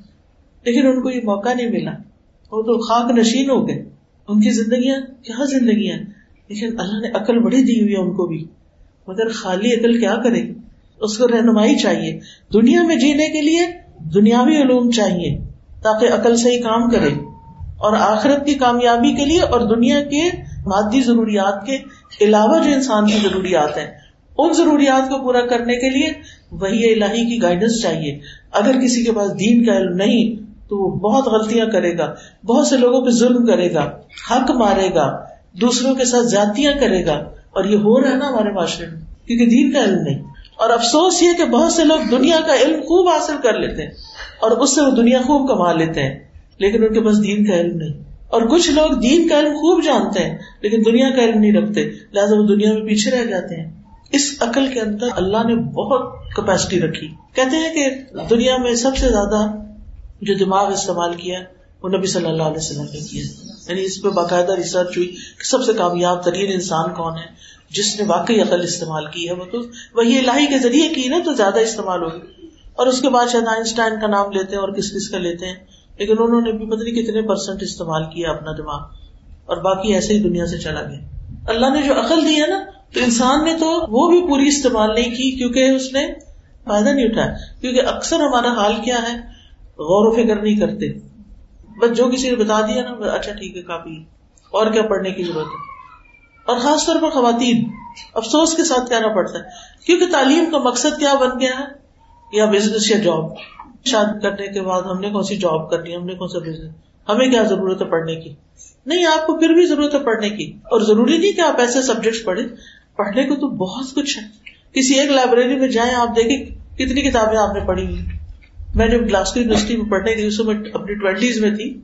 لیکن ان کو یہ موقع نہیں ملا۔ وہ تو خاک نشین ہو گئے۔ ان کی زندگیاں کیا زندگیاں لیکن اللہ نے عقل بڑی دی ہوئی ہے ان کو بھی۔ مگر خالی عقل کیا کرے؟ گی اس کو رہنمائی چاہیے۔ دنیا میں جینے کے لیے دنیاوی علوم چاہیے تاکہ عقل سے ہی کام کرے۔ اور آخرت کی کامیابی کے لیے اور دنیا کے مادی ضروریات کے علاوہ جو انسان کی ضروریات ہیں۔ ان ضروریات کو پورا کرنے کے لیے وہی الہی کی گائیڈنس چاہیے۔ اگر کسی کے پاس دین کا علم نہیں، تو وہ بہت غلطیاں کرے گا، بہت سے لوگوں پہ ظلم کرے گا، حق مارے گا، دوسروں کے ساتھ جاتیاں کرے گا۔ اور یہ ہو رہا ہے نا ہمارے معاشرے میں، کیونکہ دین کا علم نہیں۔ اور افسوس یہ کہ بہت سے لوگ دنیا کا علم خوب حاصل کر لیتے ہیں اور اس سے وہ دنیا خوب کما لیتے ہیں، لیکن ان کے پاس دین کا علم نہیں۔ اور کچھ لوگ دین کا علم خوب جانتے ہیں، لیکن دنیا کا علم نہیں رکھتے، لہٰذا وہ دنیا میں پیچھے رہ جاتے ہیں۔ اس عقل کے اندر اللہ نے بہت کیپیسٹی رکھی۔ کہتے ہیں کہ دنیا میں سب سے زیادہ جو دماغ استعمال کیا وہ نبی صلی اللہ علیہ وسلم نے کیا۔ یعنی اس پہ باقاعدہ ریسرچ ہوئی کہ سب سے کامیاب ترین انسان کون ہے۔ جس نے واقعی عقل استعمال کی ہے وہ تو وہی الہی کے ذریعے کی نا تو زیادہ استعمال ہوگی اور اس کے بعد شاید آئنسٹائن کا نام لیتے ہیں اور کس کس کا لیتے ہیں۔ لیکن انہوں نے بھی پتہ نہیں کتنے پرسینٹ استعمال کیا اپنا دماغ۔ اور باقی ایسے ہی دنیا سے چلا گیا۔ اللہ نے جو عقل دی ہے نا، تو انسان نے تو وہ بھی پوری استعمال نہیں کی کیونکہ اس نے فائدہ نہیں اٹھایا۔ کیونکہ اکثر ہمارا حال کیا ہے، غور و فکر نہیں کرتے۔ بس جو کسی نے بتا دیا نا اچھا ٹھیک ہے، کافی۔ اور کیا پڑھنے کی ضرورت ہے؟ اور خاص طور پر خواتین۔ افسوس کے ساتھ کہنا پڑتا ہے۔ کیونکہ تعلیم کا مقصد کیا بن گیا ہے؟ یا بزنس یا جاب شادی کرنے کے بعد ہم نے کون سی جاب کرنی ہم نے کون سا بزنس ہمیں کیا ضرورت ہے پڑھنے کی؟ نہیں، آپ کو پھر بھی ضرورت ہے پڑھنے کی۔ اور ضروری نہیں کہ آپ ایسے سبجیکٹ پڑھیں۔ پڑھنے کو تو بہت کچھ ہے۔ کسی ایک لائبریری میں جائیں، آپ دیکھیں کتنی کتابیں آپ نے پڑھی ہوئی میں نے گلاسکو یونیورسٹی میں پڑھنے کی میں اپنی ٹوینٹیز میں تھی،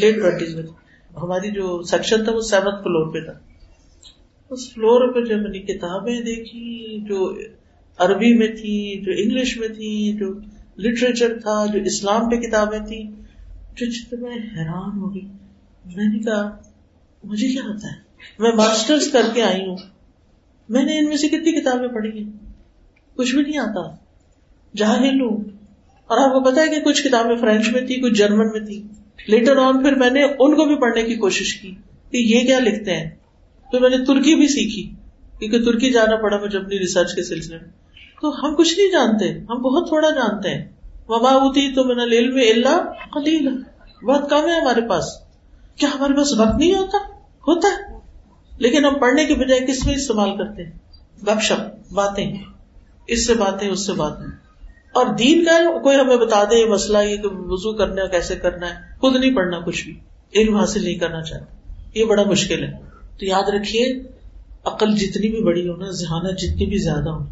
لیٹ ٹوینٹیز میں تھی۔ ہماری جو سیکشن تھا وہ سیونتھ فلور پہ تھا۔ اس فلور پہ جو میں نے کتابیں دیکھی، جو عربی میں تھی، جو انگلش میں تھی، جو لٹریچر تھا، جو اسلام پہ کتابیں تھی جو میں حیران ہو گئی۔ میں نے کہا، مجھے کیا ہوتا ہے؟ میں ماسٹرز کر کے آئی ہوں۔ میں نے ان میں سے کتنی کتابیں پڑھی ہیں؟ کچھ بھی نہیں آتا۔ جاہل ہوں اور آپ کو پتا ہے کہ کچھ کتابیں فرینچ میں تھی کچھ جرمن میں تھی لیٹر آن پھر میں نے ان کو بھی پڑھنے کی کوشش کی کہ یہ کیا لکھتے ہیں۔ تو میں نے ترکی بھی سیکھی، کیونکہ ترکی جانا پڑا مجھے اپنی ریسرچ کے سلسلے میں۔ تو ہم کچھ نہیں جانتے، ہم بہت تھوڑا جانتے ہیں۔ وبا ہوتی تو میں نے میں اللہ خلیل بہت کم ہے ہمارے پاس۔ کیا ہمارے پاس وقت نہیں ہوتا؟ ہوتا ہے۔ لیکن ہم پڑھنے کے بجائے کس میں استعمال کرتے ہیں؟ گپ شپ باتیں۔ اس سے باتیں، اس سے باتیں۔ اور دین کا کوئی ہمیں بتا دے یہ مسئلہ، یہ کہ وزو کرنا کیسے کرنا ہے؟ خود نہیں پڑھنا کچھ بھی۔ علم حاصل نہیں کرنا چاہتا۔ یہ بڑا مشکل ہے۔ تو یاد رکھیے، عقل جتنی بھی بڑی ہو نا، ذہانت جتنی بھی زیادہ ہو،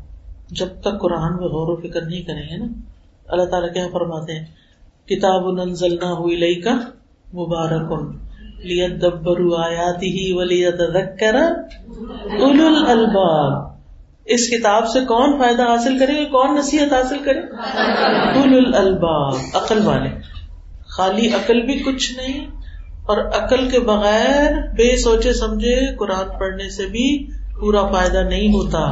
جب تک قرآن میں غور و فکر نہیں کریں گے نا اللہ تعالیٰ کیا فرماتے ہیں؟ کتاب انزلنا ہوئی لئی کا مبارک لیت دبر آیاتی ہی ولیت اول الباب اس کتاب سے کون فائدہ حاصل کرے گا؟ کون نصیحت حاصل کرے اول الباب عقل والے۔ خالی عقل بھی کچھ نہیں، اور عقل کے بغیر بے سوچے سمجھے قرآن پڑھنے سے بھی پورا فائدہ نہیں ہوتا۔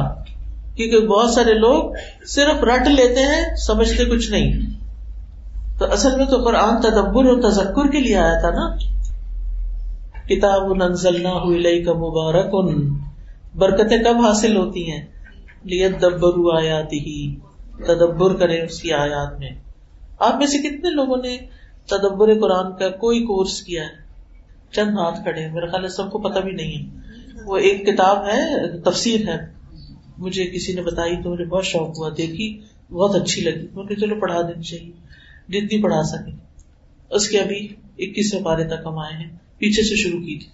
کیونکہ بہت سارے لوگ صرف رٹ لیتے ہیں، سمجھتے کچھ نہیں۔ تو اصل میں تو قرآن تدبر اور تذکر کے لیے آیا تھا نا۔ کتاب نہ ہوئی کا مبارک۔ ان برکتیں کب حاصل ہوتی ہیں؟ لیت دبر آیات ہی تدبر کرے اس کی آیات میں۔ آپ میں سے کتنے لوگوں نے تدبر قرآن کا کوئی کورس کیا ہے؟ چند ہاتھ کھڑے میرا خیال ہے سب کو پتا بھی نہیں ہے۔ وہ ایک کتاب ہے، تفسیر ہے۔ مجھے کسی نے بتائی تو مجھے بہت شوق ہوا، دیکھی، بہت اچھی لگی۔ مجھے چلو پڑھا دینی چاہیے۔ جتنی پڑھا سکے۔ اس کے ابھی اکیسویں پارے تک ہم آئے ہیں۔ پیچھے سے شروع کی تھی۔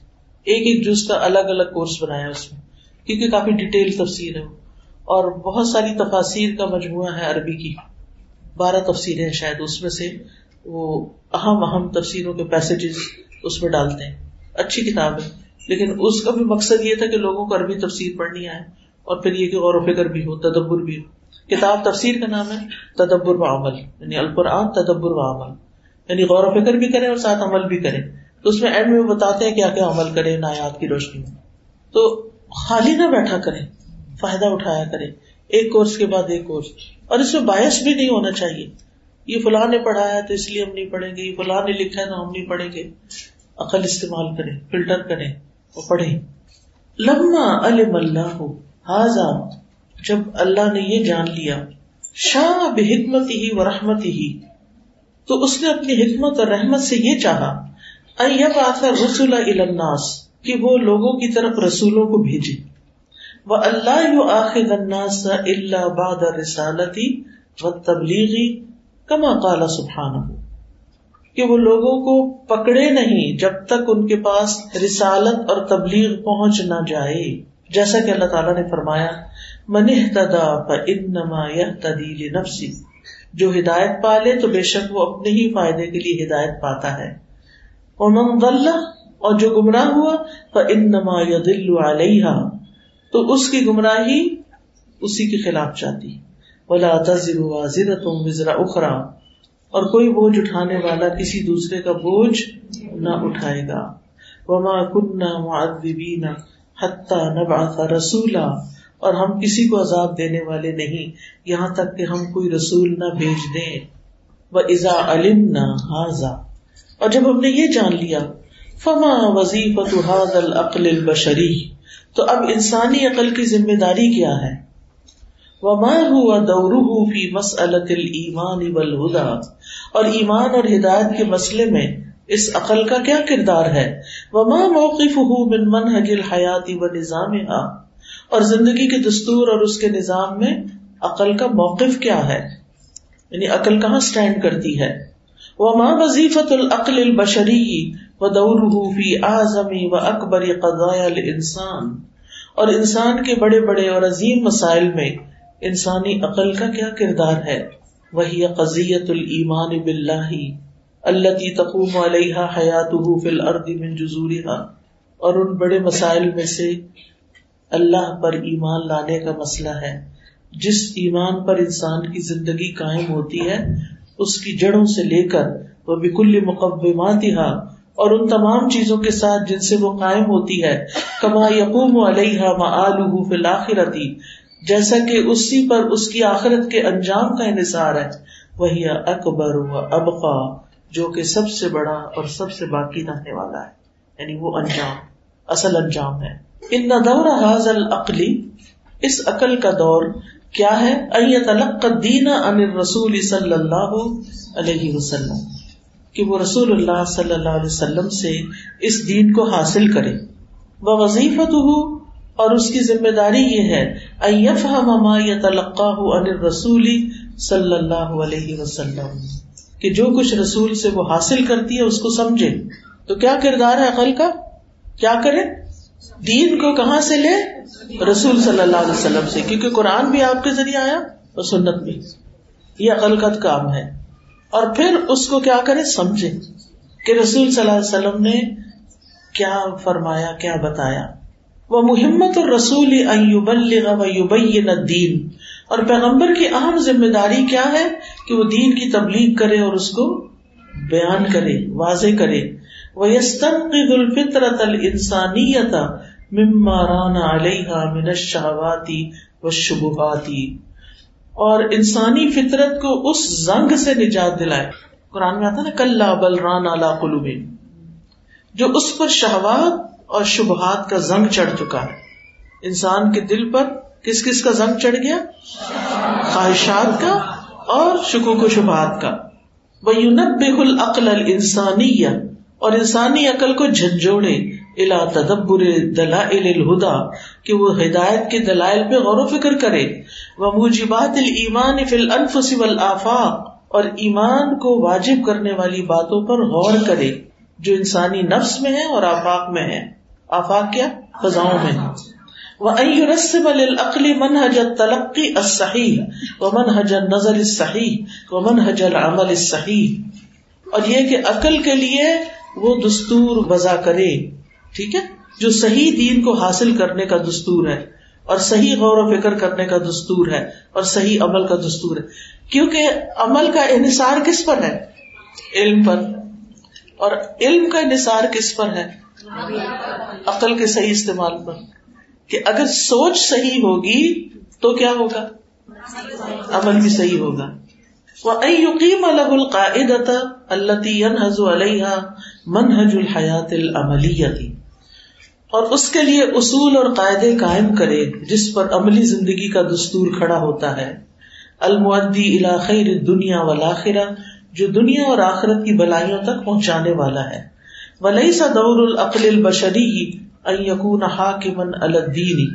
ایک ایک جز کا الگ الگ کورس بنایا اس میں۔ کیونکہ کافی ڈیٹیل تفسیر ہے اور بہت ساری تفاصیر کا مجموعہ ہے عربی کی۔ بارہ تفسیریں شاید اس میں سے۔ وہ اہم اہم تفسیروں کے پیسجز اس میں ڈالتے ہیں۔ اچھی کتاب ہے۔ لیکن اس کا بھی مقصد یہ تھا کہ لوگوں کو عربی تفسیر پڑھنی آئے۔ اور پھر یہ کہ غور و فکر بھی ہو، تدبر بھی ہو۔ کتاب تفسیر کا نام ہے، تدبر و عمل یعنی القرآن تدبر و عمل۔ یعنی غور و فکر بھی کرے اور ساتھ عمل بھی کرے تو اس میں اینڈ میں بتاتے ہیں کیا کیا عمل کرے نایات کی روشنی میں۔ تو خالی نہ بیٹھا کرے فائدہ اٹھایا کرے ایک کورس کے بعد ایک کورس۔ اور اس میں باعث بھی نہیں ہونا چاہیے۔ یہ فلاں نے پڑھا ہے تو اس لیے ہم نہیں پڑھیں گے، یہ فلاں نے لکھا ہے تو ہم نہیں پڑھیں گے۔ عقل استعمال کریں، فلٹر کریں اور پڑھیں۔ لما علم اللہ حاضا جب اللہ نے یہ جان لیا، شاہ بحکمت ہی و رحمت ہی، تو اس نے اپنی حکمت اور رحمت سے یہ چاہا اب آتا رسول الناس، کہ وہ لوگوں کی طرف رسولوں کو بھیجے۔ وہ اللہ آخر الناس اللہ باد رسالتی و تبلیغی کما کالا سبحان ہو کہ وہ لوگوں کو پکڑے نہیں جب تک ان کے پاس رسالت اور تبلیغ پہنچ نہ جائے۔ جیسا کہ اللہ تعالیٰ نے فرمایا، من تدا انما تدیل نفسی جو ہدایت پالے تو بے شک وہ اپنے ہی فائدے کے لیے ہدایت پاتا ہے۔ غلّ اور جو گمراہ ہوا انما دل علیہ تو اس کی گمراہی اسی کے خلاف چاہتی بلا تذر واضر تم وزرا اخرا اور کوئی بوجھ اٹھانے والا کسی دوسرے کا بوجھ نہ اٹھائے گا۔ وما کنہ معذبین حتیٰ نبعث رسولا، اور ہم کسی کو عذاب دینے والے نہیں، یہاں تک کہ ہم کوئی رسول نہ بھیج دیں۔ وہ ازا علم نہ اور جب ہم نے یہ جان لیا، فما وظیفت العقل البشری، تو اب انسانی عقل کی ذمہ داری کیا ہے؟ وما ہوا دور فی مسلط المان والہدا، اور ایمان اور ہدایت کے مسئلے میں اس عقل کا کیا کردار ہے؟ وما موقف ہوں من منهج الحیات و نظام اور زندگی کے دستور اور اس کے نظام میں عقل کا موقف کیا ہے؟ یعنی عقل کہاں اسٹینڈ کرتی ہے؟ وما وظیفت العقل البشری و دوره فی اعظم و اکبر قضایا الانسان اور انسان کے بڑے بڑے اور عظیم مسائل میں انسانی عقل کا کیا کردار ہے؟ وہی قضیت الایمان باللہ اللہ تقوم علیہ حیات فل اردی من جزورها، اور ان بڑے مسائل میں سے اللہ پر ایمان لانے کا مسئلہ ہے۔ جس ایمان پر انسان کی زندگی قائم ہوتی ہے، اس کی جڑوں سے لے کر وہ بکل مقبمات اور ان تمام چیزوں کے ساتھ جن سے وہ قائم ہوتی ہے، کما یقوم علیہ معلوم فی الآخرتی جیسا کہ اسی پر اس کی آخرت کے انجام کا انحصار ہے۔ وہی اکبر و ابقا۔ جو کہ سب سے بڑا اور سب سے باقی رہنے والا ہے۔ یعنی وہ انجام، اصل انجام ہے۔ ان دور حاضل عقلی اس عقل کا دور کیا ہے؟ دین ان رسول صلی اللہ علیہ وسلم، کہ وہ رسول اللہ صلی اللہ علیہ وسلم سے اس دین کو حاصل کرے۔ وہ وظیفت ہو اور اس کی ذمہ داری یہ ہے ایف ہما یا تلقہ ان رسول صلی اللہ علیہ وسلم۔ کہ جو کچھ رسول سے وہ حاصل کرتی ہے اس کو سمجھے۔ تو کیا کردار ہے عقل کا؟ کیا کرے؟ دین کو کہاں سے لے؟ رسول صلی اللہ علیہ وسلم سے، کیونکہ قرآن بھی آپ کے ذریعے آیا اور سنت بھی۔ یہ عقل کا کام ہے۔ اور پھر اس کو کیا کرے؟ سمجھے کہ رسول صلی اللہ علیہ وسلم نے کیا فرمایا، کیا بتایا۔ وہ محمد اور رسول دین اور پیغمبر کی اہم ذمہ داری کیا ہے؟ کہ وہ دین کی تبلیغ کرے اور اس کو بیان کرے، واضح کرے۔ وہ الفطرت السانیت مما رانا علیہ من الشہواتی و شبہاتی اور انسانی فطرت کو اس زنگ سے نجات دلائے۔ قرآن میں آتا نا کل بل ران اعلی قلوب جو اس پر شہوات اور شبہات کا زنگ چڑھ چکا ہے۔ انسان کے دل پر کس کس کا زنگ چڑھ گیا؟ خواہشات کا اور شکوک و شبہات کا۔ وہ یونب العقل انسانی اور انسانی عقل کو جھنجھوڑے۔ الا تدبر دلائل الہدا کہ وہ ہدایت کے دلائل پہ غور و فکر کرے۔ وہ موجبات الایمان فی الانفس والآفاق، اور ایمان کو واجب کرنے والی باتوں پر غور کرے۔ جو انسانی نفس میں ہے اور آفاق میں ہے آفاق کیا؟ فضاؤں میں وہ رسم العقلی منحج تلقی الصحیح و منحج نظر الصحیح و العمل الصحیح اور یہ کہ عقل کے لیے وہ دستور وضع کرے، ٹھیک ہے؟ جو صحیح دین کو حاصل کرنے کا دستور ہے اور صحیح غور و فکر کرنے کا دستور ہے اور صحیح عمل کا دستور ہے۔ کیونکہ عمل کا انحصار کس پر ہے؟ علم پر۔ اور علم کا انحصار کس پر ہے؟ عقل کے صحیح استعمال پر۔ کہ اگر سوچ صحیح ہوگی تو کیا ہوگا؟ عمل بھی صحیح ہوگا۔ وہ یقین الگ القاعدت اللہ علیہ منحج الحیات العملی اور اس کے لیے اصول اور قاعدے قائم کرے جس پر عملی زندگی کا دستور کھڑا ہوتا ہے۔ المعدی خیر دنیا ولاخرہ جو دنیا اور آخرت کی بلائیوں تک پہنچانے والا ہے۔ ولی سا دور العقل البشری یقون حاکمن الدینی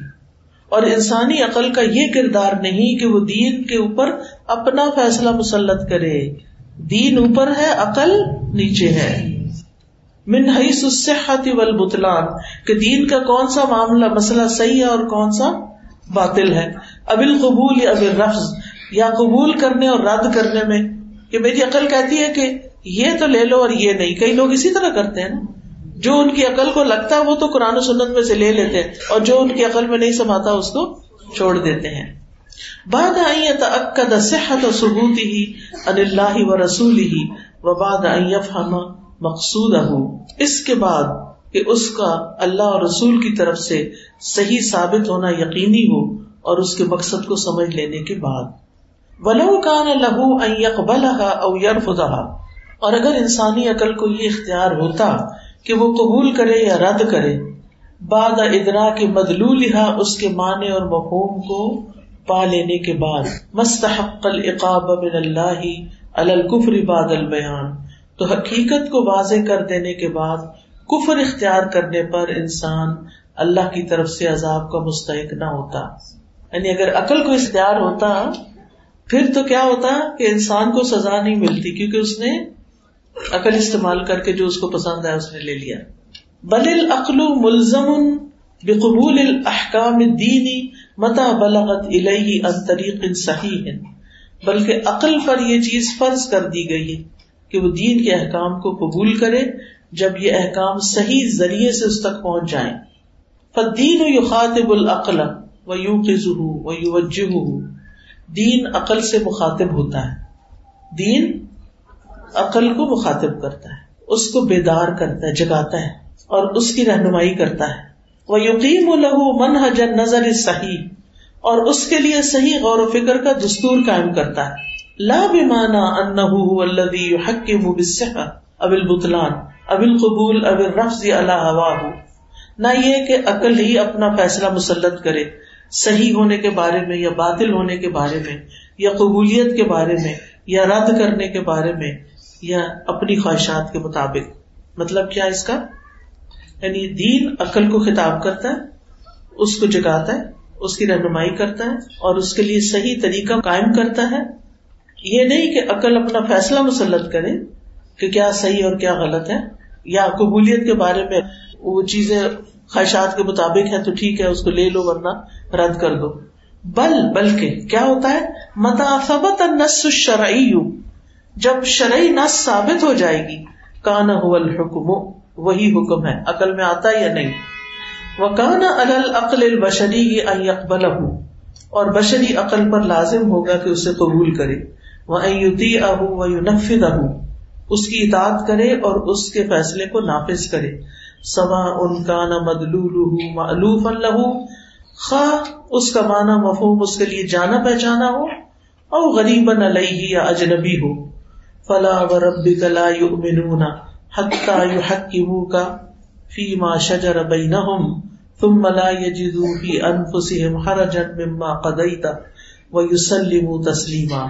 اور انسانی عقل کا یہ کردار نہیں کہ وہ دین کے اوپر اپنا فیصلہ مسلط کرے۔ دین اوپر ہے، عقل نیچے ہے۔ من حیث الصحت والبطلان۔ کہ دین کا کون سا معاملہ، مسئلہ صحیح ہے اور کون سا باطل ہے۔ ابل قبول یا ابل رفظ یا قبول کرنے اور رد کرنے میں۔ کہ میری عقل کہتی ہے کہ یہ تو لے لو اور یہ نہیں۔ کئی لوگ اسی طرح کرتے ہیں نا۔ جو ان کی عقل کو لگتا ہے وہ تو قرآن و سنت میں سے لے لیتے ہیں اور جو ان کی عقل میں نہیں سماتا اس کو چھوڑ دیتے ہیں۔ بعد آئی تعقد صحت و ثبوت ہی ان اللہ و رسول ہی و بعد مقصود اس کے بعد کہ اس کا اللہ اور رسول کی طرف سے صحیح ثابت ہونا یقینی ہو اور اس کے مقصد کو سمجھ لینے کے بعد۔ ولو کان لہو اقبل او یرفضہ اور اگر انسانی عقل کو یہ اختیار ہوتا کہ وہ قبول کرے یا رد کرے، بعد ادرا کے بدلو لہا اس کے معنی اور مفہوم کو پا لینے کے بعد، مستحق العقاب من اللہ الکفر بعد البیان۔ تو حقیقت کو واضح کر دینے کے بعد، کفر اختیار کرنے پر انسان اللہ کی طرف سے عذاب کا مستحق نہ ہوتا۔ یعنی اگر عقل کو اختیار ہوتا، پھر تو کیا ہوتا کہ انسان کو سزا نہیں ملتی کیونکہ اس نے عقل استعمال کر کے جو اس کو پسند ہے اس نے لے لیا۔ بل العقل ملزم بقبول الحکام دینی متا بلغت الہی ان طریق صحیح ہے بلکہ عقل پر یہ چیز فرض کر دی گئی ہے کہ وہ دین کے احکام کو قبول کرے جب یہ احکام صحیح ذریعے سے اس تک پہنچ جائیں۔ فدین و یو العقل و یو و یو وجہ دین عقل سے مخاطب ہوتا ہے۔ دین عقل کو مخاطب کرتا ہے، اس کو بیدار کرتا ہے، جگاتا ہے اور اس کی رہنمائی کرتا ہے۔ وہ یقین و لہو من حجر نظر صحیح اور اس کے لیے صحیح غور و فکر کا دستور قائم کرتا ہے۔ لا بمانا ان الذي يحكم اب البطلان اب القبول اب الرفض على هواه۔ نہ یہ کہ عقل ہی اپنا فیصلہ مسلط کرے، صحیح ہونے کے بارے میں یا باطل ہونے کے بارے میں یا قبولیت کے بارے میں یا رد کرنے کے بارے میں۔ یا اپنی خواہشات کے مطابق۔ مطلب کیا اس کا؟ یعنی دین عقل کو خطاب کرتا ہے، اس کو جگاتا ہے، اس کی رہنمائی کرتا ہے اور اس کے لیے صحیح طریقہ قائم کرتا ہے۔ یہ نہیں کہ عقل اپنا فیصلہ مسلط کرے کہ کیا صحیح اور کیا غلط ہے، یا قبولیت کے بارے میں وہ چیزیں خواہشات کے مطابق ہے تو ٹھیک ہے، اس کو لے لو ورنہ رد کر دو۔ بل، بلکہ کیا ہوتا ہے؟ متافبت نس شرعی جب شرعی نس ثابت ہو جائے گی کانا الحکم، وہی حکم ہے، عقل میں آتا یا نہیں؟ وہ کانا العقل البشری اکبل اور بشری عقل پر لازم ہوگا کہ اسے قبول کرے وہ ایوتی اہ و نفید اہ اس کی اطاعت کرے اور اس کے فیصلے کو نافذ کرے۔ سما ان کا نہ مدلو معلوف اللہ خواہ اس کا معنی مفہوم اس کے لیے جانا پہچانا ہو، او غریب نہ لئی یا اجنبی ہو۔ فلا و ربی کلا یؤمنون حتی یحکمو کا فی شجر بینہم ثم لا یجدو فی انفسهم حرجا مما قضیتا ویسلمو تسلیما۔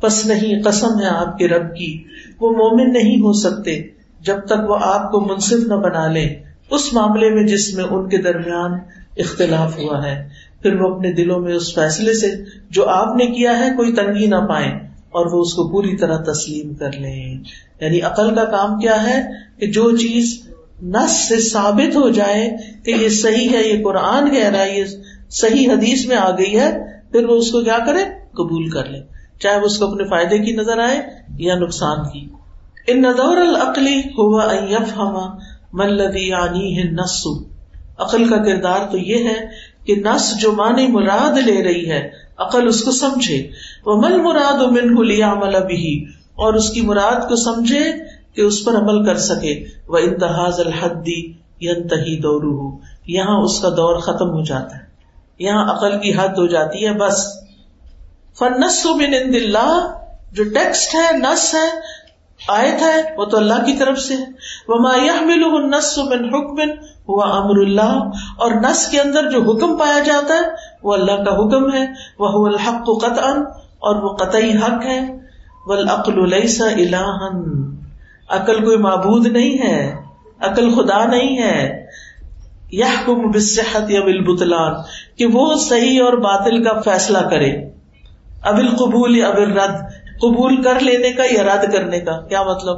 پس نہیں، قسم ہے آپ کے رب کی، وہ مومن نہیں ہو سکتے جب تک وہ آپ کو منصف نہ بنا لے۔ اس معاملے میں جس میں ان کے درمیان اختلاف ہوا ہے۔ پھر وہ اپنے دلوں میں اس فیصلے سے جو آپ نے کیا ہے کوئی تنگی نہ پائے اور وہ اس کو پوری طرح تسلیم کر لیں۔ یعنی عقل کا کام کیا ہے کہ جو چیز نس سے ثابت ہو جائے کہ یہ صحیح ہے، یہ قرآن کہہ رہا ہے، یہ صحیح حدیث میں آ گئی ہے، پھر وہ اس کو کیا کرے؟ قبول کر لے۔ چاہے وہ اس کو اپنے فائدے کی نظر آئے یا نقصان کی۔ ان ندور العقلی ہوا ہوا ملدی ہے نسو عقل کا کردار تو یہ ہے کہ نس جو معنی مراد لے رہی ہے عقل اس کو سمجھے۔ وہ مل مراد من لیا عمل بھی اور اس کی مراد کو سمجھے کہ اس پر عمل کر سکے۔ وہ انتہاز الحدی ینتہی دورو یہاں اس کا دور ختم ہو جاتا ہے۔ یہاں عقل کی حد ہو جاتی ہے، بس۔ فنس من عند اللہ جو ٹیکسٹ ہے نس ہے، آیت ہے، وہ تو اللہ کی طرف سے وہ يحمل النس من حکم ہوا امر اللہ اور نس کے اندر جو حکم پایا جاتا ہے وہ اللہ کا حکم ہے وہ الحق قطعا، اور وہ قطعی حق ہے۔ والعقل ليس الہا عقل کوئی معبود نہیں ہے، عقل خدا نہیں ہے۔ یحکم بالصحت یا بالبطلان کہ وہ صحیح اور باطل کا فیصلہ کرے۔ ابل قبول یا ابل رد قبول کر لینے کا یا رد کرنے کا، کیا مطلب؟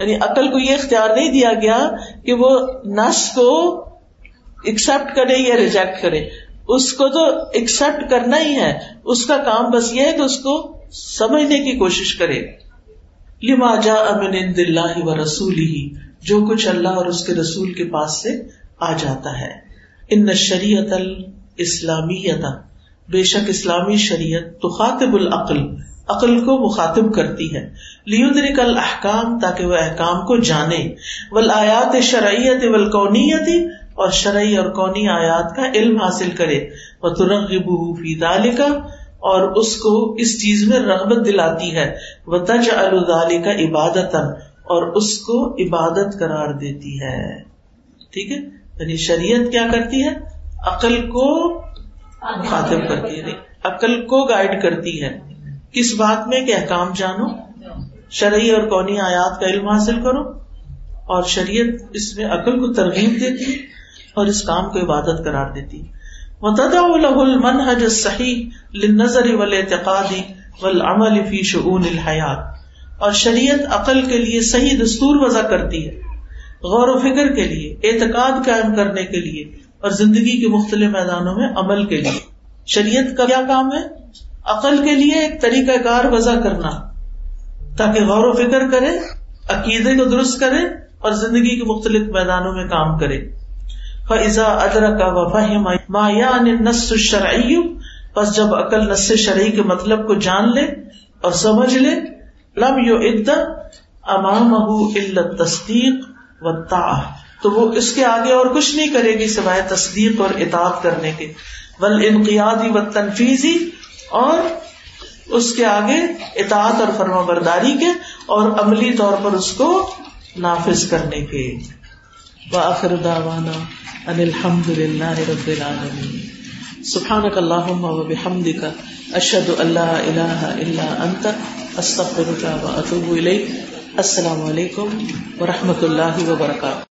یعنی عقل کو یہ اختیار نہیں دیا گیا کہ وہ نس کو ایکسپٹ کرے یا ریجیکٹ کرے۔ اس کو تو ایکسپٹ کرنا ہی ہے۔ اس کا کام بس یہ ہے کہ اس کو سمجھنے کی کوشش کرے۔ لما جا امن دلہ و رسول ہی جو کچھ اللہ اور اس کے رسول کے پاس سے آ جاتا ہے۔ ان شریعت الاسلامیت بے شک اسلامی شریعت تو خاطب العقل، عقل کو مخاطب کرتی ہے۔ لیندر کل احکام تاکہ وہ احکام کو جانے۔ ول آیات شرعیت ول اور شرعی اور کونی آیات کا علم حاصل کرے۔ وہ ترغب فی کا اور اس کو اس چیز میں رغبت دلاتی ہے۔ وہ تج الدال کا عبادت اور اس کو عبادت قرار دیتی ہے۔ ٹھیک ہے؟ یعنی شریعت کیا کرتی ہے؟ عقل کو مخاطب کرتی ہے۔ عقل کو گائڈ کرتی ہے۔ کس بات میں کہ احکام جانو؟ شرعی اور کونی آیات کا علم حاصل کرو۔ اور شریعت اس میں عقل کو ترغیب دیتی ہے۔ اور اس کام کو عبادت قرار دیتی۔ متدا المن حج صحیح نظر والاعتقادی والعمل فی شعون الحیات اور شریعت عقل کے لیے صحیح دستور وضع کرتی ہے۔ غور و فکر کے لیے، اعتقاد قائم کرنے کے لیے اور زندگی کے مختلف میدانوں میں عمل کے لیے۔ شریعت کا کیا کام ہے؟ عقل کے لیے ایک طریقہ کار وضع کرنا۔ تاکہ غور و فکر کرے، عقیدے کو درست کرے اور زندگی کے مختلف میدانوں میں کام کرے۔ فضا ادر کا وفا یا نس شرعی بس جب عقل نس شرعی کے مطلب کو جان لے اور سمجھ لے، لم یو عد امام علت تصدیق و تاح تو وہ اس کے آگے اور کچھ نہیں کرے گی سوائے تصدیق اور اطاعت کرنے کے۔ بل انقیادی و تنفیزی اور اس کے آگے اطاعت اور فرما برداری کے اور عملی طور پر اس کو نافذ کرنے کے۔ وآخر دعوانا ان الحمد للہ رب العالمین. سبحانک اللہم و بحمدک، اشہد لا الہ الا انت، استغفرک و اتوب الیک. السلام علیکم ورحمۃ اللہ وبرکاتہ.